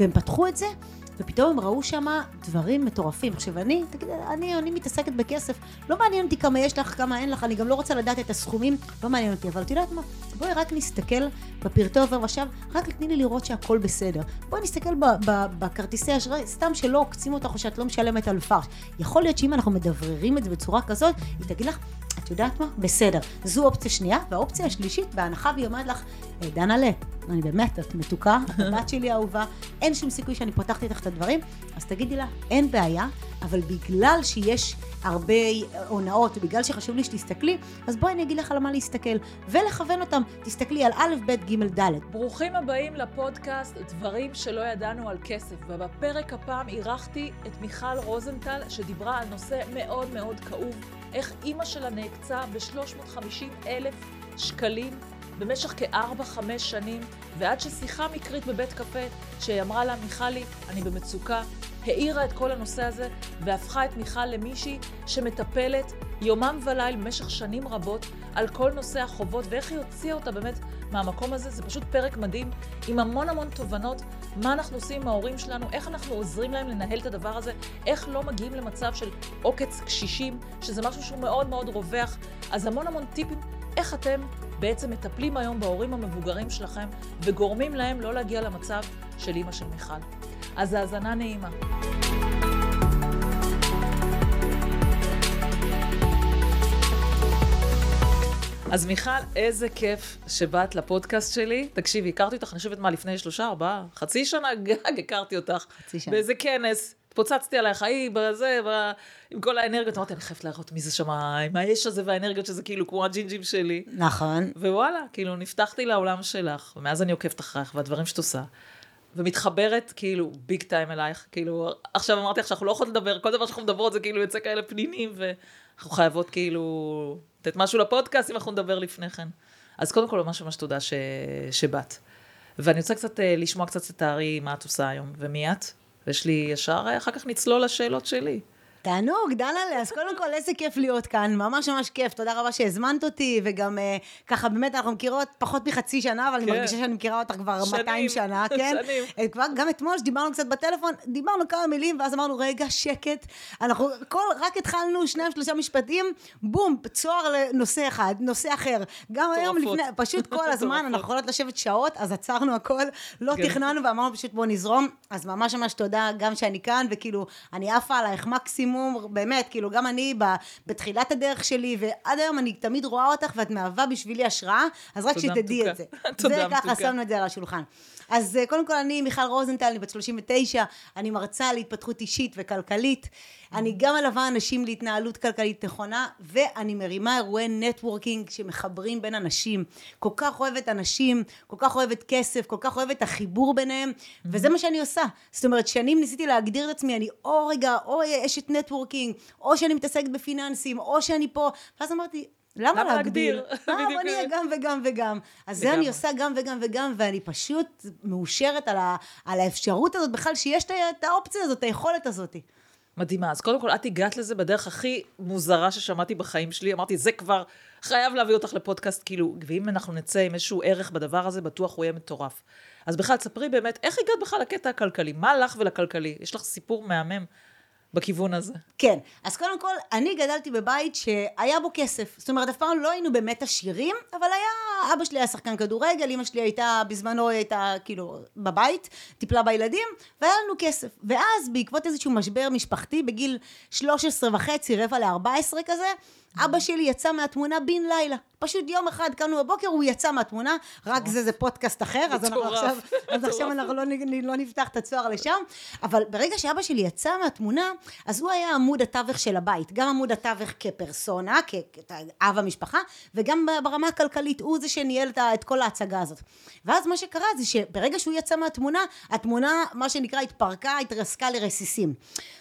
והם פתחו את זה, ופתאום הם ראו שם דברים מטורפים. עכשיו, אני, תגיד, אני, אני מתעסקת בכסף, לא מעניין אותי כמה יש לך, כמה אין לך, אני גם לא רוצה לדעת את הסכומים, לא מעניין אותי, אבל את יודעת מה? בואי רק נסתכל בפרטי עובר ושב, רק תני לי לראות שהכל בסדר. בואי נסתכל בכרטיסי אשראי, סתם שלא עוקצים אותך או שאת לא משלמת על פרש. יכול להיות שאם אנחנו מדבררים את זה בצורה כזאת, היא תגיד לך, את יודעת מה? בסדר. זו אופציה שנייה, והאופציה השלישית, בהנחה והיא אומרת לך, אה, דנה לה, אני באמת, את מתוקה, את הבת שלי האהובה, אין שום סיכוי שאני פותחת איתך את הדברים, אז תגידי לה, אין בעיה, אבל בגלל שיש הרבה הונאות, ובגלל שחשוב לי שתסתכלי, אז בואי אני אגיד לך על מה להסתכל, ולכוון אותם, תסתכלי על א', ב', ג', ד'. ברוכים הבאים לפודקאסט דברים שלא ידענו על כסף, ובפרק הפעם אירחתי את מיכל רוזנטל, שדיברה על נושא מאוד מאוד כאוב, איך אימא שלה נעקצה ב-350 אלף שקלים במשך כארבע-חמש שנים, ועד ששיחה מקרית בבית קפה, שהיא אמרה לה, מיכלי, אני במצוקה, האירה את כל הנושא הזה, והפכה את מיכל למישהי שמטפלת יומם וליל במשך שנים רבות על כל נושא החובות, ואיך היא הוציאה אותה באמת מהמקום הזה. זה פשוט פרק מדהים, עם המון המון תובנות, מה אנחנו עושים עם ההורים שלנו, איך אנחנו עוזרים להם לנהל את הדבר הזה, איך לא מגיעים למצב של עוקץ קשישים, שזה משהו שהוא מאוד מאוד רווח. אז המון המון טיפים איך אתם בעצם מטפלים היום בהורים המבוגרים שלכם וגורמים להם לא להגיע למצב של אימא של מיכל. אז האזנה נעימה. אז מיכל, איזה כיף שבאת לפודקאסט שלי. תקשיבי, הכרתי אותך, אני חושבת מה, לפני שלושה, ארבעה, חצי שנה גג הכרתי אותך. חצי שנה. באיזה כנס. התפוצצתי עלייך, ההיא, בזה, ב... עם כל האנרגיות, אמרתי, אני חייבת להראות מי זה שם, עם האש הזה והאנרגיות שזה כאילו כמו הג'ינג'ים שלי. נכון. ווואלה, כאילו, נפתחתי לעולם שלך, ומאז אני עוקבת אחריך, והדברים שאת עושה. ומתחברת כאילו ביג טיים אלייך, כאילו, עכשיו אמרתי לך שאנחנו לא יכולות לדבר, כל דבר שאנחנו מדברות זה כאילו יוצא כאלה פנינים, ואנחנו חייבות כאילו לתת משהו לפודקאסט אם אנחנו נדבר לפני כן. אז קודם כל ממש ממש תודה ש... שבאת. ואני רוצה קצת אה, לשמוע קצת, תתארי מה את עושה היום, ומי את? ויש לי ישר, אה, אחר כך נצלול לשאלות שלי. תענוג, דנה'לה, אז קודם כל איזה כיף להיות כאן, ממש ממש כיף, תודה רבה שהזמנת אותי, וגם אה, ככה באמת אנחנו מכירות פחות מחצי שנה, אבל כן. אני מרגישה שאני מכירה אותך כבר שנים, 200 שנה, כן? שנים. אה, כבר, גם אתמול שדיברנו קצת בטלפון, דיברנו כמה מילים, ואז אמרנו, רגע, שקט, אנחנו כל, רק התחלנו שניים שלושה משפטים, בום, צוהר לנושא אחד, נושא אחר. גם היום. לפני, פשוט כל הזמן. אנחנו יכולות לשבת שעות, אז עצרנו הכל, לא כן. תכננו ואמרנו פשוט בוא נזרום, אז ממש ממש תודה גם שאני כאן, וכאילו, אני עפה עלייך מקסימום, באמת, כאילו, גם אני ב, בתחילת הדרך שלי, ועד היום אני תמיד רואה אותך, ואת מהווה בשבילי השראה, אז רק שתדעי. את זה. תודה, מתוקה. שמנו את זה על השולחן. אז אה, קודם כל אני מיכל רוזנטל, אני בת 39, אני מרצה להתפתחות אישית וכלכלית. אני גם מלווה אנשים להתנהלות כלכלית נכונה, ואני מרימה אירועי נטוורקינג שמחברים בין אנשים. כל כך אוהבת אנשים, כל כך אוהבת כסף, כל כך אוהבת החיבור ביניהם, וזה מה שאני עושה. זאת אומרת, שנים ניסיתי להגדיר את עצמי, אני או רגע, או אשת נטוורקינג, או שאני מתעסקת בפיננסים, או שאני פה, ואז אמרתי, למה למה להגדיר? אה, בוא נהיה כזה. גם וגם וגם. אז זה. אני עושה גם וגם וגם, ואני פשוט מאושרת על, ה, על האפשרות הזאת בכלל, שיש את האופציה הזאת, את היכולת הזאת. מדהימה. אז קודם כל, את הגעת לזה בדרך הכי מוזרה ששמעתי בחיים שלי. אמרתי, זה כבר חייב להביא אותך לפודקאסט, כאילו, ואם אנחנו נצא עם איזשהו ערך בדבר הזה, בטוח הוא יהיה מטורף. אז בכלל, תספרי באמת, איך הגעת בכלל לקטע הכלכלי? מה לך ולכלכלי? יש לך סיפור מהמם בכיוון הזה. כן, אז קודם כל, אני גדלתי בבית שהיה בו כסף. זאת אומרת, אף פעם לא היינו באמת עשירים, אבל היה, אבא שלי היה שחקן כדורגל, אמא שלי הייתה, בזמנו הייתה כאילו בבית, טיפלה בילדים, והיה לנו כסף. ואז, בעקבות איזשהו משבר משפחתי, בגיל 13 וחצי, רבע ל-14 כזה, אבא שלי יצא מהתמונה בן לילה. פשוט יום אחד קמנו בבוקר, הוא יצא מהתמונה, רק זה זה פודקאסט אחר, אז אנחנו עכשיו, אז. עכשיו אנחנו לא, לא נפתח את הצוהר לשם, אבל ברגע שאבא שלי יצא מהתמונה, אז הוא היה עמוד התווך של הבית, גם עמוד התווך כפרסונה, כאב המשפחה, וגם ברמה הכלכלית, הוא זה שניהל את כל ההצגה הזאת. ואז מה שקרה זה שברגע שהוא יצא מהתמונה, התמונה, מה שנקרא, התפרקה, התרסקה לרסיסים.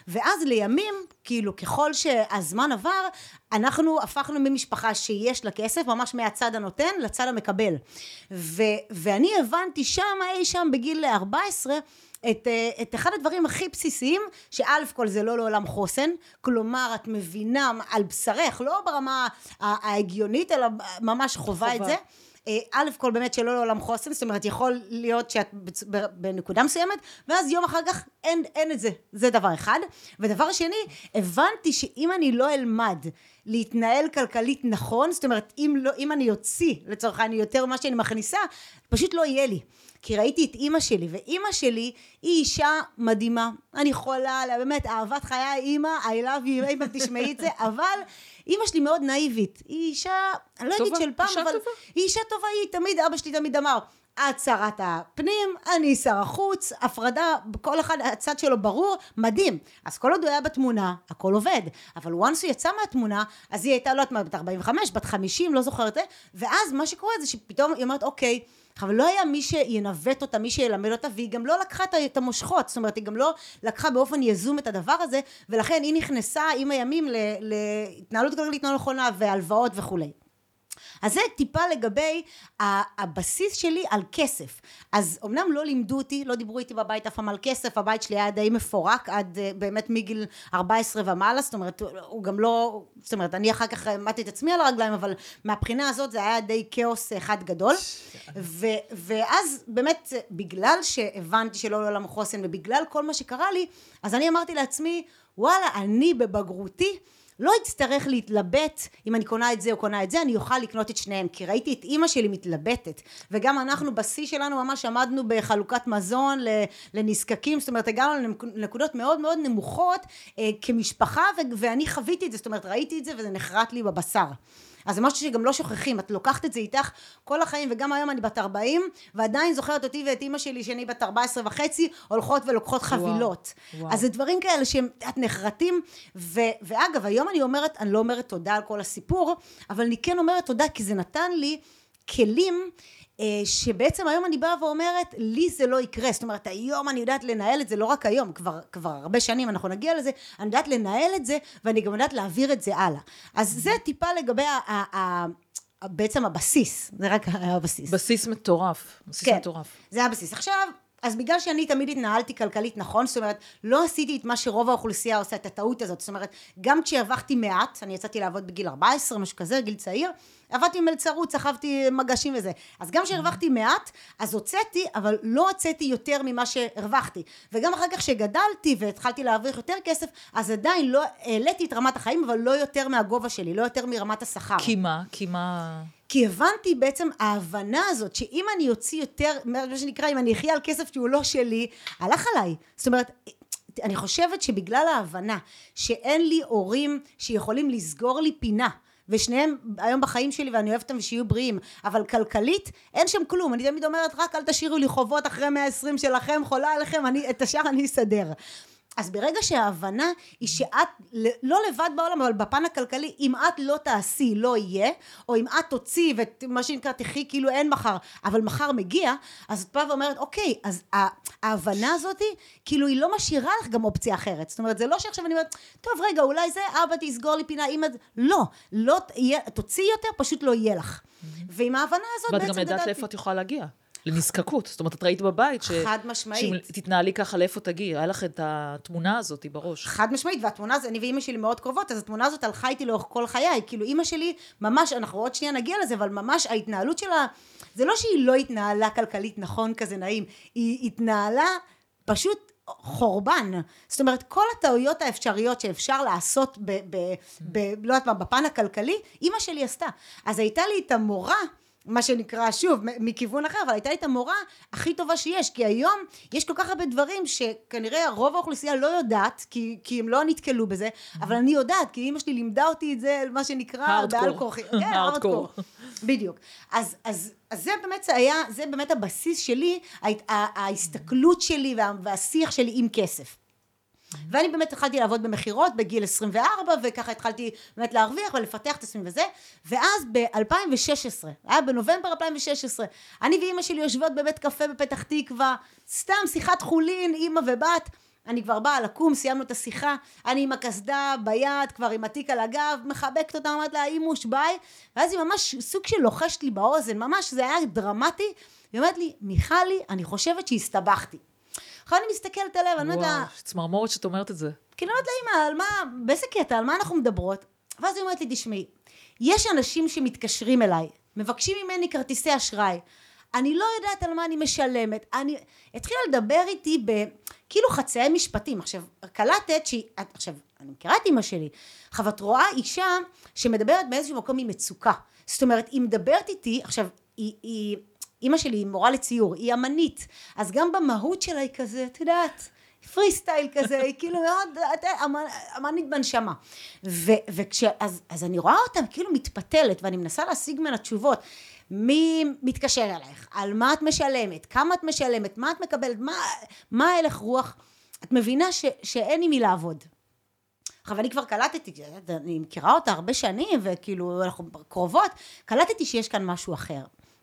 ואז לימים, כאילו, ככל שהזמן עבר, אנחנו הפכנו ממשפחה שיש לה כסף, ממש מהצד הנותן לצד המקבל. ו- ואני הבנתי שם, אי שם בגיל 14, את, אה, את אחד הדברים הכי בסיסיים, שא' כל זה לא לעולם חוסן, כלומר את מבינה על בשרך, לא ברמה ההגיונית, אלא ממש חובה את חובה. זה. אה, א' כל באמת שלא לעולם חוסן, זאת אומרת יכול להיות שאת בנקודה מסוימת, ואז יום אחר כך אין, אין את זה, זה דבר אחד. ודבר שני, הבנתי שאם אני לא אלמד להתנהל כלכלית נכון, זאת אומרת אם, לא, אם אני אוציא לצורך העניין יותר ממה שאני מכניסה, פשוט לא יהיה לי. כי ראיתי את אימא שלי, ואימא שלי היא אישה מדהימה. אני יכולה, לה, באמת, אהבת חיי אימא, I love you, אימא תשמעי את זה, אבל אימא שלי מאוד נאיבית. היא אישה, אני לא אגיד טובה, של פעם, אבל טובה. היא אישה טובה, היא תמיד, אבא שלי תמיד אמר, את שרת הפנים, אני שר החוץ, הפרדה, כל אחד, הצד שלו ברור, מדהים. אז כל עוד הוא היה בתמונה, הכל עובד. אבל once הוא יצא מהתמונה, אז היא הייתה, לא יודעת מה, בת 45, בת 50, לא זוכרת? ואז מה שקורה זה שפתאום היא אומרת, אוקיי, אבל לא היה מי שינווט אותה, מי שילמד אותה, והיא גם לא לקחה את המושכות, זאת אומרת, היא גם לא לקחה באופן יזום את הדבר הזה, ולכן היא נכנסה עם הימים להתנהלות כלכלית לא נכונה והלוואות וכולי. אז זה טיפה לגבי הבסיס שלי על כסף. אז אמנם לא לימדו אותי, לא דיברו איתי בבית אף פעם על כסף, הבית שלי היה די מפורק עד אה, באמת מגיל 14 ומעלה, זאת אומרת, הוא גם לא, זאת אומרת, אני אחר כך העמדתי את עצמי על הרגליים, אבל מהבחינה הזאת זה היה די כאוס אחד גדול. ו, ואז באמת, בגלל שהבנתי שלא לעולם חוסן, ובגלל כל מה שקרה לי, אז אני אמרתי לעצמי, וואלה, אני בבגרותי, לא אצטרך להתלבט אם אני קונה את זה או קונה את זה, אני אוכל לקנות את שניהם, כי ראיתי את אימא שלי מתלבטת, וגם אנחנו בשיא שלנו ממש עמדנו בחלוקת מזון לנזקקים, זאת אומרת הגענו לנקודות מאוד מאוד נמוכות אה, כמשפחה, ואני חוויתי את זה, זאת אומרת ראיתי את זה וזה נחרט לי בבשר. אז זה משהו שגם לא שוכחים, את לוקחת את זה איתך כל החיים, וגם היום אני בת 40, ועדיין זוכרת אותי ואת אימא שלי, שאני בת 14 וחצי, הולכות ולוקחות חבילות. וואו. אז זה דברים כאלה שהם, את נחרטים, ו, ואגב, היום אני אומרת, אני לא אומרת תודה על כל הסיפור, אבל אני כן אומרת תודה, כי זה נתן לי כלים, שבעצם היום אני באה ואומרת, לי זה לא יקרה. זאת אומרת, היום אני יודעת לנהל את זה, לא רק היום, כבר, כבר הרבה שנים אנחנו נגיע לזה, אני יודעת לנהל את זה, ואני גם יודעת להעביר את זה הלאה. אז זה טיפה לגבי ה... ה, ה בעצם הבסיס, זה רק הבסיס. בסיס מטורף. בסיס כן, מטורף. זה הבסיס. עכשיו, אז בגלל שאני תמיד התנהלתי כלכלית נכון, זאת אומרת, לא עשיתי את מה שרוב האוכלוסייה עושה, את הטעות הזאת. זאת אומרת, גם כשהרווחתי מעט, אני יצאתי לעבוד בגיל 14, משהו כזה, גיל צעיר, עבדתי מלצרות, סחבתי מגשים וזה. אז גם כשהרווחתי מעט, אז הוצאתי, אבל לא הוצאתי יותר ממה שהרווחתי. וגם אחר כך כשגדלתי והתחלתי להרוויח יותר כסף, אז עדיין לא העליתי את רמת החיים, אבל לא יותר מהגובה שלי, לא יותר מרמת השכר. כי מה? כי מה... כי הבנתי בעצם ההבנה הזאת שאם אני אוציא יותר, מה שנקרא, אם אני אחיה על כסף שהוא לא שלי, הלך עליי. זאת אומרת, אני חושבת שבגלל ההבנה שאין לי הורים שיכולים לסגור לי פינה, ושניהם היום בחיים שלי ואני אוהבת אותם ושיהיו בריאים, אבל כלכלית אין שם כלום, אני תמיד אומרת רק אל תשאירו לי חובות אחרי 120 שלכם, חולה עליכם, אני, את השאר אני אסדר. אז ברגע שההבנה היא שאת לא לבד בעולם, אבל בפן הכלכלי, אם את לא תעשי, לא יהיה, או אם את תוציא, ומה שנקרא, תחי כאילו אין מחר, אבל מחר מגיע, אז את באה ואומרת, אוקיי, אז ההבנה הזאת, כאילו היא לא משאירה לך גם אופציה אחרת. זאת אומרת, זה לא שעכשיו אני אומרת, טוב, רגע, אולי זה, אבא תסגור לי פינה, אמא... לא, לא תוציאי יותר, פשוט לא יהיה לך. ועם ההבנה הזאת ואת בעצם גם ידעת לאיפה את יכולה להגיע. לנזקקות. זאת אומרת, את ראית בבית ש... חד משמעית. שאם תתנהלי ככה, לאיפה תגיעי? היה לך את התמונה הזאת בראש. חד משמעית, והתמונה הזאת, אני ואימא שלי מאוד קרובות, אז התמונה הזאת הלכה איתי לאורך כל חיי, כאילו אימא שלי, ממש, אנחנו עוד שנייה נגיע לזה, אבל ממש ההתנהלות שלה, זה לא שהיא לא התנהלה כלכלית נכון כזה נעים, היא התנהלה פשוט חורבן. זאת אומרת, כל הטעויות האפשריות שאפשר לעשות ב... ב, ב לא יודעת מה, בפן הכלכלי, אימא שלי עשתה. אז הייתה לי את המורה, מה שנקרא, שוב, מכיוון אחר, אבל הייתה לי את המורה הכי טובה שיש, כי היום יש כל כך הרבה דברים שכנראה רוב האוכלוסייה לא יודעת, כי, כי הם לא נתקלו בזה, אבל אני יודעת, כי אימא שלי לימדה אותי את זה, מה שנקרא, בעל כורחי. כן, הארדקור. בדיוק. אז, אז, אז זה באמת היה, זה באמת הבסיס שלי, ההסתכלות שלי וה, והשיח שלי עם כסף. ואני באמת התחלתי לעבוד במכירות בגיל 24 וככה התחלתי באמת להרוויח ולפתח את עצמי וזה. ואז ב-2016 היה בנובמבר 2016 אני ואימא שלי יושבות בבית קפה בפתח תקווה סתם שיחת חולין אימא ובת. אני כבר באה לקום, סיימנו את השיחה, אני עם הקסדה ביד, כבר עם התיק על הגב, מחבקת אותה, אומרת לה, אימוש, ביי, ואז היא ממש סוג של לוחשת לי באוזן, ממש זה היה דרמטי, היא אומרת לי, מיכלי, אני חושבת שהסתבכתי. עכשיו אני מסתכלת עליה, ואני אומרת לה... וואו, צמרמורת שאת אומרת את זה. כאילו, אני אומרת לה, אימא, על מה, באיזה קטע, על מה אנחנו מדברות? ואז היא אומרת לי, תשמעי, יש אנשים שמתקשרים אליי, מבקשים ממני כרטיסי אשראי. אני לא יודעת על מה אני משלמת. אני... התחילה לדבר איתי ב... כאילו חצאי משפטים. עכשיו, קלטת שהיא... עכשיו, אני מכירה את אימא שלי. עכשיו, את רואה אישה שמדברת באיזשהו מקום ממצוקה. זאת אומרת, היא מדברת איתי, עכשיו, היא... היא אימא שלי היא מורה לציור, היא אמנית, אז גם במהות שלה היא כזה, את יודעת, פרי סטייל כזה, היא כאילו מאוד, אמנית בנשמה. וכש... אז, אז אני רואה אותה כאילו מתפתלת, ואני מנסה להשיג ממנה תשובות. מי מתקשר אלייך? על מה את משלמת? כמה את משלמת? מה את מקבלת? מה, מה הלך רוח? את מבינה ש, שאין עם מי לעבוד. עכשיו אני כבר קלטתי, אני מכירה אותה הרבה שנים וכאילו אנחנו קרובות, קלטתי שיש כאן משהו אחר.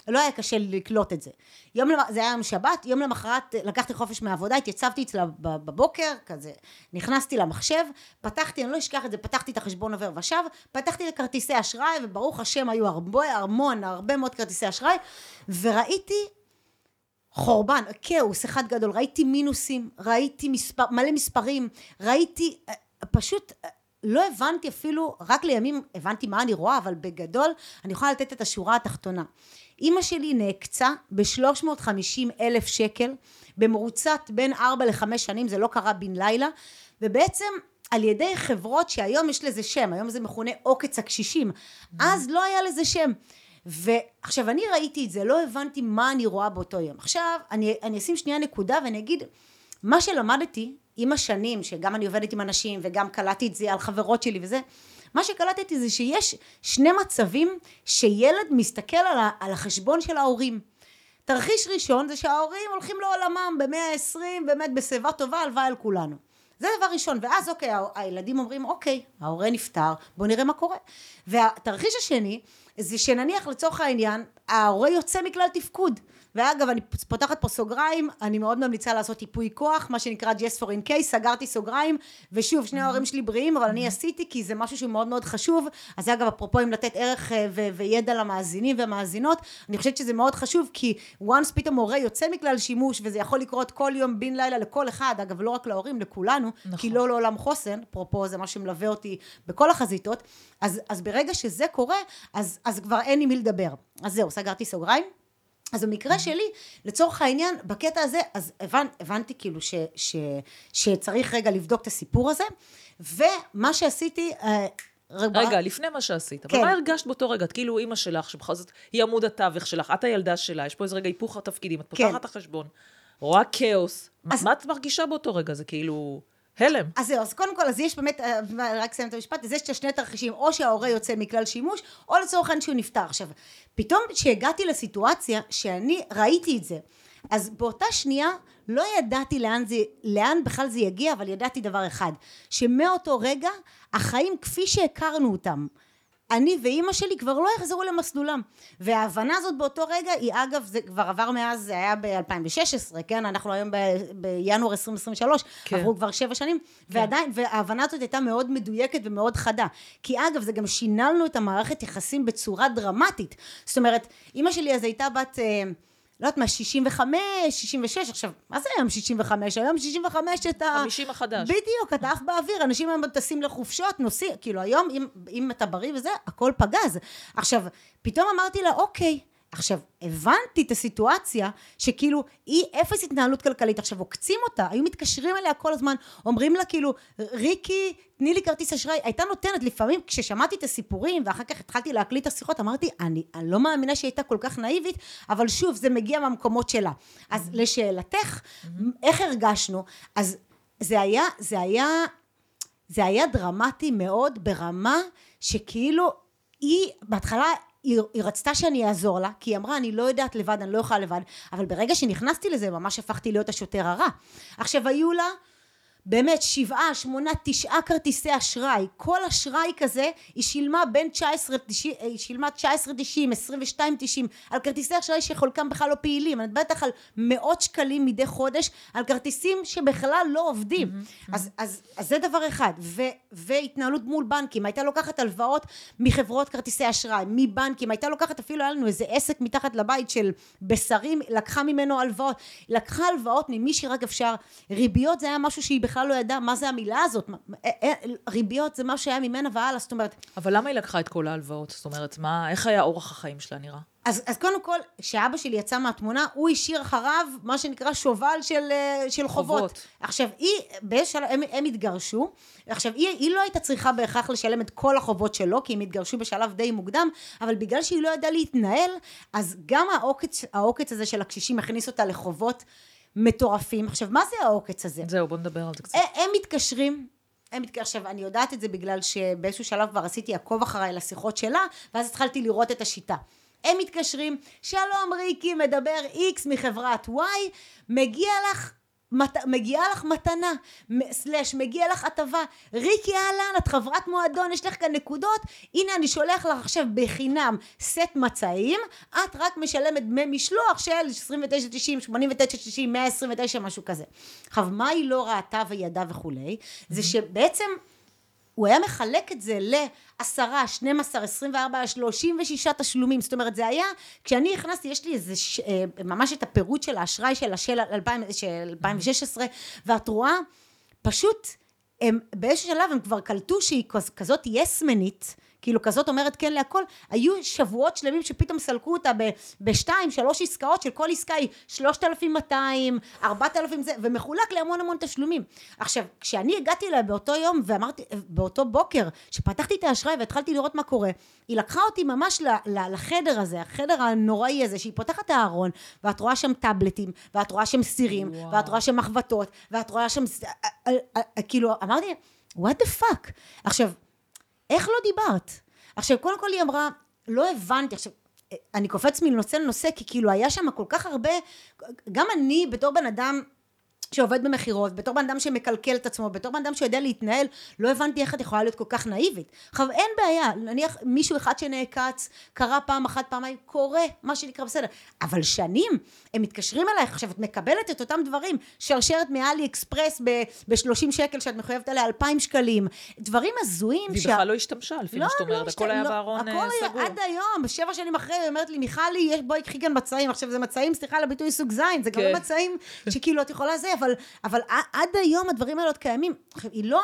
לא היה קשה לקלוט את זה. יום, זה היה יום שבת, יום למחרת לקחתי חופש מהעבודה, התייצבתי אצלה בבוקר, כזה, נכנסתי למחשב, פתחתי, אני לא אשכח את זה, פתחתי את החשבון עובר ושב, פתחתי את כרטיסי אשראי, וברוך השם היו הרבה, המון, הרבה מאוד כרטיסי אשראי, וראיתי חורבן, כאוס אחד גדול, ראיתי מינוסים, ראיתי מספר, מלא מספרים, ראיתי, אה, פשוט אה, לא הבנתי אפילו, רק לימים הבנתי מה אני רואה, אבל בגדול אני יכולה לתת את השורה התחתונה. אימא שלי נעקצה ב-350 אלף שקל במרוצת בין 4 ל-5 שנים, זה לא קרה בן לילה, ובעצם על ידי חברות שהיום יש לזה שם, היום זה מכונה עוקץ הקשישים, אז לא היה לזה שם. ועכשיו אני ראיתי את זה, לא הבנתי מה אני רואה באותו יום. עכשיו אני, אני אשים שנייה נקודה ואני אגיד, מה שלמדתי עם השנים, שגם אני עובדת עם אנשים וגם קלטתי את זה על חברות שלי וזה, מה שקלטתי זה שיש שני מצבים שילד מסתכל על, על החשבון של ההורים. תרחיש ראשון זה שההורים הולכים לעולמם במאה העשרים באמת בשיבה טובה הלוואי על כולנו. זה דבר ראשון, ואז אוקיי, הילדים אומרים אוקיי, ההורה נפטר, בוא נראה מה קורה. והתרחיש השני זה שנניח לצורך העניין ההורה יוצא מכלל תפקוד ואגב אני פותחת פה סוגריים אני מאוד ממליצה לעשות ייפוי כוח מה שנקרא just for in case סגרתי סוגריים ושוב שני ההורים שלי בריאים אבל אני עשיתי כי זה משהו שהוא מאוד מאוד חשוב. אז אגב אפרופו אם לתת ערך אה, ו- וידע למאזינים ומאזינות אני חושבת שזה מאוד חשוב כי once פתאום הורה יוצא מכלל שימוש וזה יכול לקרות כל יום בן לילה לכל אחד אגב לא רק להורים לכולנו נכון. כי לא לעולם חוסן אפרופו זה מה שמלווה אותי בכל החזיתות. אז, אז ברגע שזה קורה אז, אז כבר אין עם מי לדבר. אז זהו סגרתי סוגריים אז במקרה שלי, לצורך העניין, בקטע הזה, אז הבנ, הבנתי כאילו ש, ש, שצריך רגע לבדוק את הסיפור הזה, ומה שעשיתי... אה, רגע, לפני מה שעשית, כן. אבל מה הרגשת באותו רגע? את כאילו אימא שלך, שבכל זאת היא עמוד התווך שלך, את הילדה שלה, יש פה איזה רגע היפוך התפקידים, את פותחת כן. את החשבון, רואה כאוס, אז... מה את מרגישה באותו רגע? זה כאילו... הלם. אז זהו, אז קודם כל, אז יש באמת, אה, רק אסיים את המשפט, אז יש שני תרחישים, או שההורה יוצא מכלל שימוש, או לצורך העניין שהוא נפטר. עכשיו, פתאום כשהגעתי לסיטואציה שאני ראיתי את זה, אז באותה שנייה לא ידעתי לאן זה, לאן בכלל זה יגיע, אבל ידעתי דבר אחד, שמאותו רגע החיים כפי שהכרנו אותם, אני ואימא שלי כבר לא יחזרו למסלולם. וההבנה הזאת באותו רגע היא אגב זה כבר עבר מאז זה היה ב-2016 כן? אנחנו היום ב- בינואר 2023 כן. עברו כבר שבע שנים. כן. ועדיין וההבנה הזאת הייתה מאוד מדויקת ומאוד חדה. כי אגב זה גם שינלנו את המערכת יחסים בצורה דרמטית. זאת אומרת אימא שלי אז הייתה בת אה, לא יודעת מה, 65, 66, עכשיו, מה זה היום 65? היום 65 את ה... 50 החדש. בדיוק, אתה עף באוויר, אנשים היום טסים לחופשות, נוסעים, כאילו היום, אם, אם אתה בריא וזה, הכל פגז. עכשיו, פתאום אמרתי לה, אוקיי, עכשיו, הבנתי את הסיטואציה שכאילו היא אפס התנהלות כלכלית. עכשיו, עוקצים אותה, היו מתקשרים אליה כל הזמן, אומרים לה כאילו, ריקי, תני לי כרטיס אשראי. הייתה נותנת, לפעמים כששמעתי את הסיפורים ואחר כך התחלתי להקליט את השיחות, אמרתי, אני, אני לא מאמינה שהיא הייתה כל כך נאיבית, אבל שוב, זה מגיע מהמקומות שלה. אז. לשאלתך. איך הרגשנו? אז זה היה, זה היה, זה היה דרמטי מאוד ברמה שכאילו היא בהתחלה היא, היא רצתה שאני אעזור לה, כי היא אמרה, אני לא יודעת לבד, אני לא יכולה לבד, אבל ברגע שנכנסתי לזה, ממש הפכתי להיות השוטר הרע. עכשיו, היו לה... באמת שבעה, שמונה, תשעה כרטיסי אשראי, כל אשראי כזה היא שילמה בין 19, היא שילמה 19 90, 22 90 על כרטיסי אשראי שחלקם בכלל לא פעילים, אני מדברת על מאות שקלים מדי חודש על כרטיסים שבכלל לא עובדים, mm-hmm, אז, אז, אז זה דבר אחד, ו, והתנהלות מול בנקים, הייתה לוקחת הלוואות מחברות כרטיסי אשראי, מבנקים, הייתה לוקחת אפילו היה לנו איזה עסק מתחת לבית של בשרים, לקחה ממנו הלוואות, לקחה הלוואות ממי שרק אפשר, ריביות זה היה משהו שהיא בכלל בכלל לא ידעה מה זה המילה הזאת. אה, אה, ריביות זה מה שהיה ממנה והלאה, זאת אומרת, אבל למה היא לקחה את כל ההלוואות? זאת אומרת, מה, איך היה אורח החיים שלה נראה? אז, אז קודם כל, כשאבא שלי יצא מהתמונה, הוא השאיר אחריו מה שנקרא שובל של, אה, של חובות. חובות. עכשיו, היא, שלב, הם, הם התגרשו, עכשיו, היא, היא לא הייתה צריכה בהכרח לשלם את כל החובות שלו, כי הם התגרשו בשלב די מוקדם, אבל בגלל שהיא לא ידעה להתנהל, אז גם העוקץ, העוקץ הזה של הקשישים הכניס אותה לחובות מטורפים. עכשיו, מה זה העוקץ הזה? זהו, בוא נדבר על זה קצת. הם, מתקשרים, הם מתקשרים, עכשיו אני יודעת את זה בגלל שבאיזשהו שלב כבר עשיתי עקוב אחריי לשיחות שלה, ואז התחלתי לראות את השיטה. הם מתקשרים, שלום ריקי, מדבר איקס מחברת וואי, מגיע לך... מת, מגיעה לך מתנה, סלאש, מגיע לך הטבה, ריקי אהלן, את חברת מועדון, יש לך כאן נקודות, הנה אני שולח לך עכשיו בחינם סט מצעים, את רק משלמת דמי משלוח של 29.90, 89.90, 129, משהו כזה. עכשיו, מה היא לא ראתה וידעה וכולי? זה שבעצם הוא היה מחלק את זה ל-10, 12, 24, 36 תשלומים. זאת אומרת, זה היה, כשאני נכנסתי, יש לי איזה, ש, אה, ממש את הפירוט של האשראי של השל 2000 של 2016, ואת רואה, פשוט, הם, באיזשהו שלב הם כבר קלטו שהיא כז- כזאת יסמנית, כאילו כזאת אומרת כן להכל, היו שבועות שלמים שפתאום סלקו אותה ב- בשתיים, שלוש עסקאות, של כל עסקה היא 3,200, 4,000 זה, ומחולק להמון המון תשלומים. עכשיו, כשאני הגעתי אליה באותו יום ואמרתי, באותו בוקר, שפתחתי את האשראי והתחלתי לראות מה קורה, היא לקחה אותי ממש לחדר הזה, החדר הנוראי הזה, שהיא פותחת את הארון, ואת רואה שם טאבלטים, ואת רואה שם סירים, וואו. ואת רואה שם מחבטות, ואת רואה שם, אה, אה, אה, כאילו, אמרתי, what the fuck? עכשיו, איך לא דיברת? עכשיו, קודם כל היא אמרה, לא הבנתי, עכשיו, אני קופץ מנושא לנושא, כי כאילו היה שם כל כך הרבה, גם אני בתור בן אדם שעובד במכירות, בתור בן אדם שמקלקל את עצמו, בתור בן אדם שיודע להתנהל, לא הבנתי איך את יכולה להיות כל כך נאיבית. עכשיו אין בעיה, נניח מישהו אחד שנעקץ, קרה פעם אחת, פעמיים, קורה, מה שנקרא בסדר. אבל שנים, הם מתקשרים אלייך, עכשיו את מקבלת את אותם דברים, שרשרת מאלי אקספרס ב-30 שקל שאת מחויבת עליה 2,000 שקלים, דברים הזויים. והיא שה- בכלל לא השתמשה, לפי מה שאת אומרת, משת- הכל היה לא, בארון הכל אה, היה סגור. עד היום, שבע שנים אחרי, היא אומרת לי, מיכלי, בואי קחי כאן מצעים. עכשיו, זה מצעים, סליחה על הביטוי סוג זין, זה גם כן. לא מצעים שכאילו את יכולה זה, אבל, אבל עד היום הדברים האלה עוד קיימים. היא לא,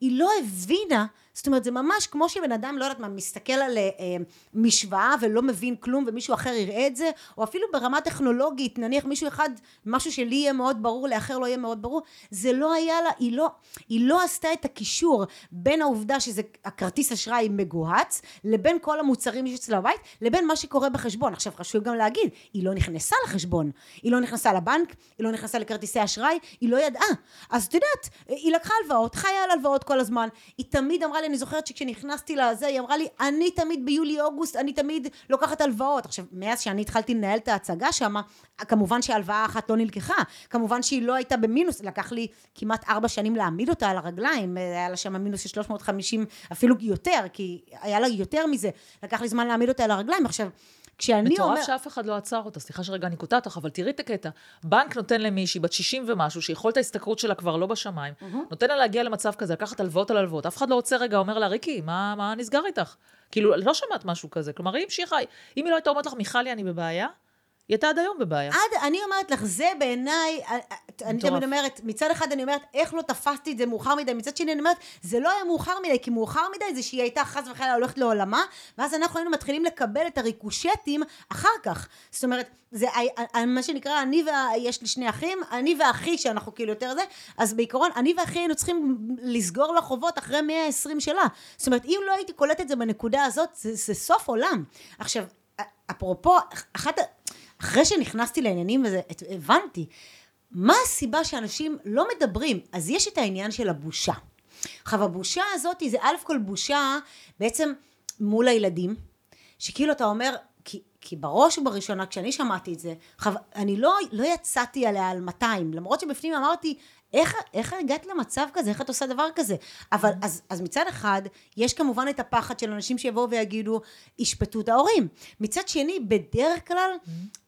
היא לא הבינה, זאת אומרת, זה ממש כמו שבן אדם, לא יודעת מה, מסתכל על אה, אה, משוואה ולא מבין כלום, ומישהו אחר יראה את זה, או אפילו ברמה טכנולוגית, נניח מישהו אחד, משהו שלי יהיה מאוד ברור, לאחר לא יהיה מאוד ברור, זה לא היה לה, היא לא, היא לא עשתה את הקישור בין העובדה שזה, הכרטיס אשראי מגוהץ, לבין כל המוצרים שיש אצלה בבית, לבין מה שקורה בחשבון. עכשיו, חשוב גם להגיד, היא לא נכנסה לחשבון, היא לא נכנסה לבנק, היא לא נכנסה לכרטיסי אשראי, היא לא ידעה. אז את יודעת, היא לקחה הלוואות, חיה על הלוואות כל הזמן, היא תמיד אמרה אני זוכרת שכשנכנסתי לזה, היא אמרה לי, אני תמיד ביולי-אוגוסט, אני תמיד לוקחת הלוואות. עכשיו, מאז שאני התחלתי לנהל את ההצגה שם, כמובן שהלוואה אחת לא נלקחה, כמובן שהיא לא הייתה במינוס, לקח לי כמעט ארבע שנים להעמיד אותה על הרגליים, היה לה שם מינוס של 350, אפילו יותר, כי היה לה יותר מזה, לקח לי זמן להעמיד אותה על הרגליים. עכשיו, כשאני מטורף אומר... שאף אחד לא עצר אותה, סליחה שרגע אני קוטעת אותך, אבל תראי את הקטע. בנק נותן למישהי בת 60 ומשהו, שיכולת ההשתכרות שלה כבר לא בשמיים, נותן לה להגיע למצב כזה, לקחת הלוואות על הלוואות. אף אחד לא עוצר רגע, אומר לה, ריקי, מה, מה נסגר איתך? כאילו, לא שמעת משהו כזה. כלומר, היא המשיכה, אם היא לא הייתה אומרת לך, מיכלי, אני בבעיה, היא הייתה עד היום בבעיה. עד, אני אומרת לך, זה בעיניי, אני מטורף. תמיד אומרת, מצד אחד אני אומרת, איך לא תפסתי את זה מאוחר מדי, מצד שני אני אומרת, זה לא היה מאוחר מדי, כי מאוחר מדי זה שהיא הייתה חס וחלילה הולכת לעולמה, ואז אנחנו היינו מתחילים לקבל את הריקושטים אחר כך. זאת אומרת, זה מה שנקרא, אני וה... יש לי שני אחים, אני ואחי, שאנחנו כאילו יותר זה, אז בעיקרון, אני ואחי היינו צריכים לסגור לה חובות אחרי 120 שלה. זאת אומרת, אם לא הייתי קולטת את זה בנקודה הזאת, זה, זה סוף עולם. עכשיו, אפרופו, אחת, אחרי שנכנסתי לעניינים וזה, הבנתי, מה הסיבה שאנשים לא מדברים? אז יש את העניין של הבושה. עכשיו, הבושה הזאת, זה א' כל בושה בעצם מול הילדים, שכאילו אתה אומר, כי, כי בראש ובראשונה, כשאני שמעתי את זה, עכשיו, אני לא, לא יצאתי עליה על 200, למרות שבפנים אמרתי, איך, איך הגעת למצב כזה? איך את עושה דבר כזה? אבל אז, אז מצד אחד, יש כמובן את הפחד של אנשים שיבואו ויגידו, ישפטו את ההורים. מצד שני, בדרך כלל, ה-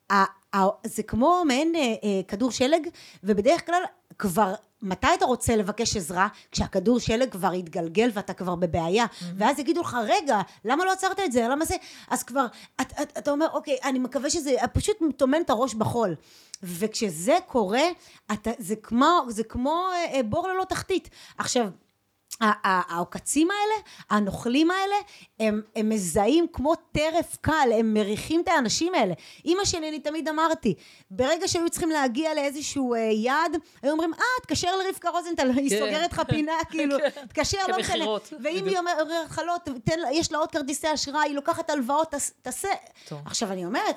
זה כמו מעין אה, אה, כדור שלג, ובדרך כלל כבר מתי אתה רוצה לבקש עזרה? כשהכדור שלג כבר התגלגל ואתה כבר בבעיה. Mm-hmm. ואז יגידו לך, רגע, למה לא עצרת את זה? למה זה? אז כבר, את, את, אתה אומר, אוקיי, אני מקווה שזה, את פשוט טומן את הראש בחול. וכשזה קורה, אתה, זה כמו, זה כמו אה, בור ללא תחתית. עכשיו, העוקצים האלה, הנוכלים האלה, הם, הם מזהים כמו טרף קל, הם מריחים את האנשים האלה. אימא שלי, אני תמיד אמרתי, ברגע שהיו צריכים להגיע לאיזשהו אה, יעד, היו אומרים, אה, תקשר לרבקה רוזנטל, היא כן. סוגרת לך פינה, כאילו, כן. תקשר, לא משנה. ואם היא אומרת לך, לא, יש לה עוד כרטיסי אשראי, היא לוקחת הלוואות, תעשה. עכשיו, אני אומרת,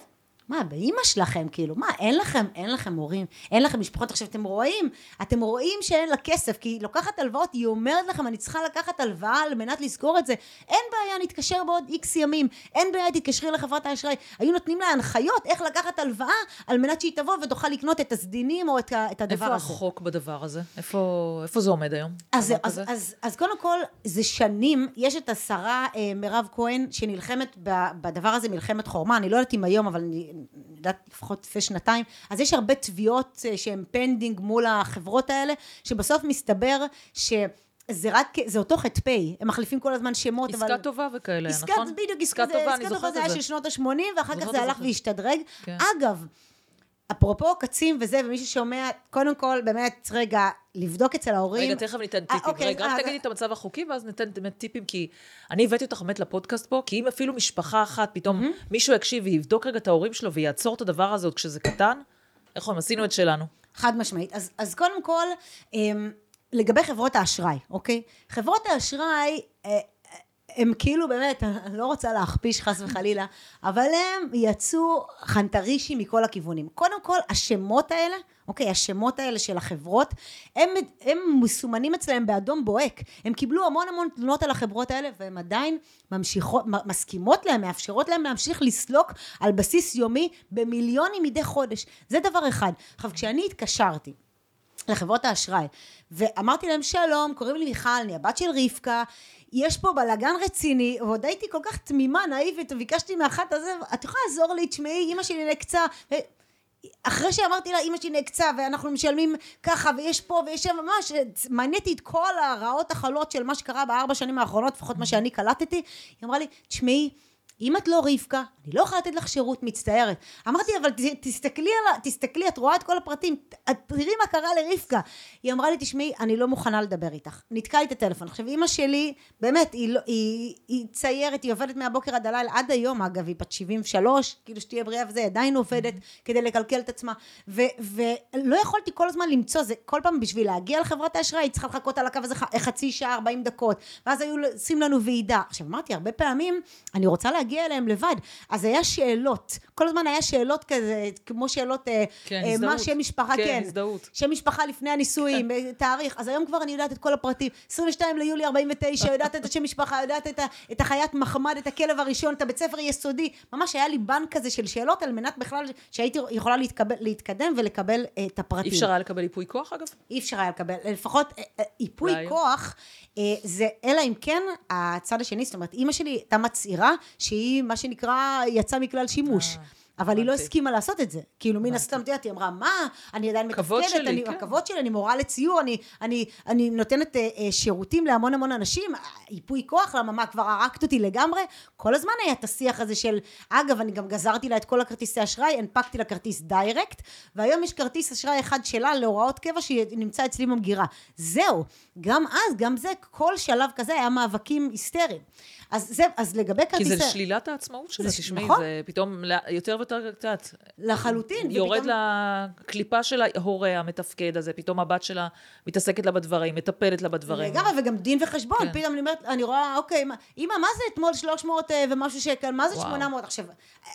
מה, באימא שלכם, כאילו, מה, אין לכם, אין לכם הורים, אין לכם משפחות. עכשיו, אתם רואים, אתם רואים שאין לה כסף, כי היא לוקחת הלוואות, היא אומרת לכם, אני צריכה לקחת הלוואה על מנת לסגור את זה. אין בעיה, נתקשר בעוד איקס ימים, אין בעיה, תתקשרי לחברת האשראי. היו נותנים לה הנחיות איך לקחת הלוואה, על מנת שהיא תבוא ותוכל לקנות את הסדינים או את, את הדבר איפה הזה. איפה החוק בדבר הזה? איפה, איפה זה עומד היום? אז, אז, אז, אז, אז קודם כל, זה שנים, יש את השרה אה, מירב כהן, שנלחמת בדבר הזה מלחמת חורמה, אני לא יודעת אם היום, אבל אני יודעת, לפחות לפני שנתיים, אז יש הרבה תביעות אה, שהן pending מול החברות האלה, שבסוף מסתבר ש... זה רק, זה אותו חטא הם מחליפים כל הזמן שמות, עסקה אבל... עסקה טובה וכאלה, עסקה, נכון? בדיוק, עסקה, עסקה טובה, אני זוכרת את זה. עסקה טובה זה היה של שנות ה-80, ואחר כך זה הלך והשתדרג. כן. אגב, אפרופו קצים וזה, ומי ששומע, קודם כל, באמת, רגע, לבדוק אצל ההורים. רגע, תכף ניתן טיפים. אוקיי, רגע, רק תגידי את המצב החוקי, ואז ניתן באמת טיפים, כי אני הבאתי אותך באמת לפודקאסט פה, כי אם אפילו משפחה אחת, פתאום מישהו יקשיב ויבדוק רגע את ההורים שלו ויעצור את הדבר הזה עוד כשזה קטן, איך אומרים, עשינו את שלנו. חד משמעית. אז, אז קודם כל, אמ, לגבי חברות האשראי, אוקיי? חברות האשראי, אה, הם כאילו באמת, אני לא רוצה להכפיש חס וחלילה, אבל הם יצאו חנטרישים מכל הכיוונים. קודם כל, השמות האלה, אוקיי, השמות האלה של החברות, הם, הם מסומנים אצלם באדום בוהק. הם קיבלו המון המון תלונות על החברות האלה, והם עדיין ממשיכות, מסכימות להם, מאפשרות להם להמשיך לסלוק על בסיס יומי במיליונים מדי חודש. זה דבר אחד. עכשיו, כשאני התקשרתי לחברות האשראי, ואמרתי להם, שלום, קוראים לי מיכל, אני הבת של רבקה, יש פה בלאגן רציני, ועוד הייתי כל כך תמימה, נאיבית, וביקשתי מאחת הזה, את יכולה לעזור לי, תשמעי, אימא שלי נעקצה. אחרי שאמרתי לה, אימא שלי נעקצה, ואנחנו משלמים ככה, ויש פה ויש שם, ממש, מענייתי את כל הרעות החלות של מה שקרה בארבע שנים האחרונות, לפחות מה שאני קלטתי, היא אמרה לי, תשמעי, אם את לא רבקה, אני לא יכולה לתת לך שירות, מצטערת. אמרתי, אבל תסתכלי, על, תסתכלי, את רואה את כל הפרטים, תראי מה קרה לרבקה. היא אמרה לי, תשמעי, אני לא מוכנה לדבר איתך. נתקע לי את הטלפון. עכשיו, אימא שלי, באמת, היא, לא, היא, היא ציירת, היא עובדת מהבוקר עד הלילה, עד היום, אגב, היא בת 73, כאילו שתהיה בריאה וזה, עדיין עובדת כדי לקלקל את עצמה. ו, ולא יכולתי כל הזמן למצוא, זה כל פעם בשביל להגיע לחברת האשראי, היא צריכה לחכות על הקו הזה חצי שעה, 40 דקות, ואז היו עושים לנו ועידה. עכשיו, אמרתי, הרבה פעמים, אני רוצה להגיע להגיע אליהם לבד. אז היה שאלות, כל הזמן היה שאלות כזה, כמו שאלות, אה, כן, אה, מה שם משפחה, כן, כן, הזדהות. שם משפחה לפני הנישואים, אה, תאריך, אז היום כבר אני יודעת את כל הפרטים. 22 ליולי 49, יודעת את השם משפחה, יודעת את, ה, את החיית מחמד, את הכלב הראשון, את הבית ספר יסודי, ממש היה לי בנק כזה של שאלות על מנת בכלל שהייתי יכולה להתקבל, להתקדם ולקבל אה, את הפרטים. אי אפשר היה לקבל ייפוי כוח אגב? אי אפשר היה לקבל, לפחות ייפוי כוח, זה אלא אם כן הצד השני, זאת אומרת, אימא שלי הייתה מצהירה שהיא, מה שנקרא, יצאה מכלל שימוש. אה. אבל היא לא הסכימה לעשות את זה. כאילו, מן הסתם, את יודעת, היא אמרה, מה, אני עדיין מתפקדת, אני, כן. הכבוד שלי, אני מורה לציור, אני, אני, אני נותנת אה, אה, שירותים להמון המון אנשים, ייפוי כוח, למה, מה, כבר הרגת אותי לגמרי? כל הזמן היה את השיח הזה של, אגב, אני גם גזרתי לה את כל הכרטיסי אשראי, הנפקתי לה כרטיס דיירקט, והיום יש כרטיס אשראי אחד שלה להוראות קבע שנמצא אצלי במגירה. זהו, גם אז, גם זה, כל שלב כזה היה מאבקים היסטריים. אז זה, אז לגבי כרטיסי... כי זה שלילת העצמאות שלה, תשמעי, נכון? זה פתאום יותר ויותר קצת... לחלוטין. יורד ופתאום... לקליפה של ההורה המתפקד הזה, פתאום הבת שלה מתעסקת לה בדברים, מטפלת לה בדברים. לגמרי, וגם דין וחשבון, כן. פתאום אני אומרת, אני רואה, אוקיי, אמא, מה זה אתמול 300 אה, ומשהו שקל, מה זה וואו. 800? עכשיו,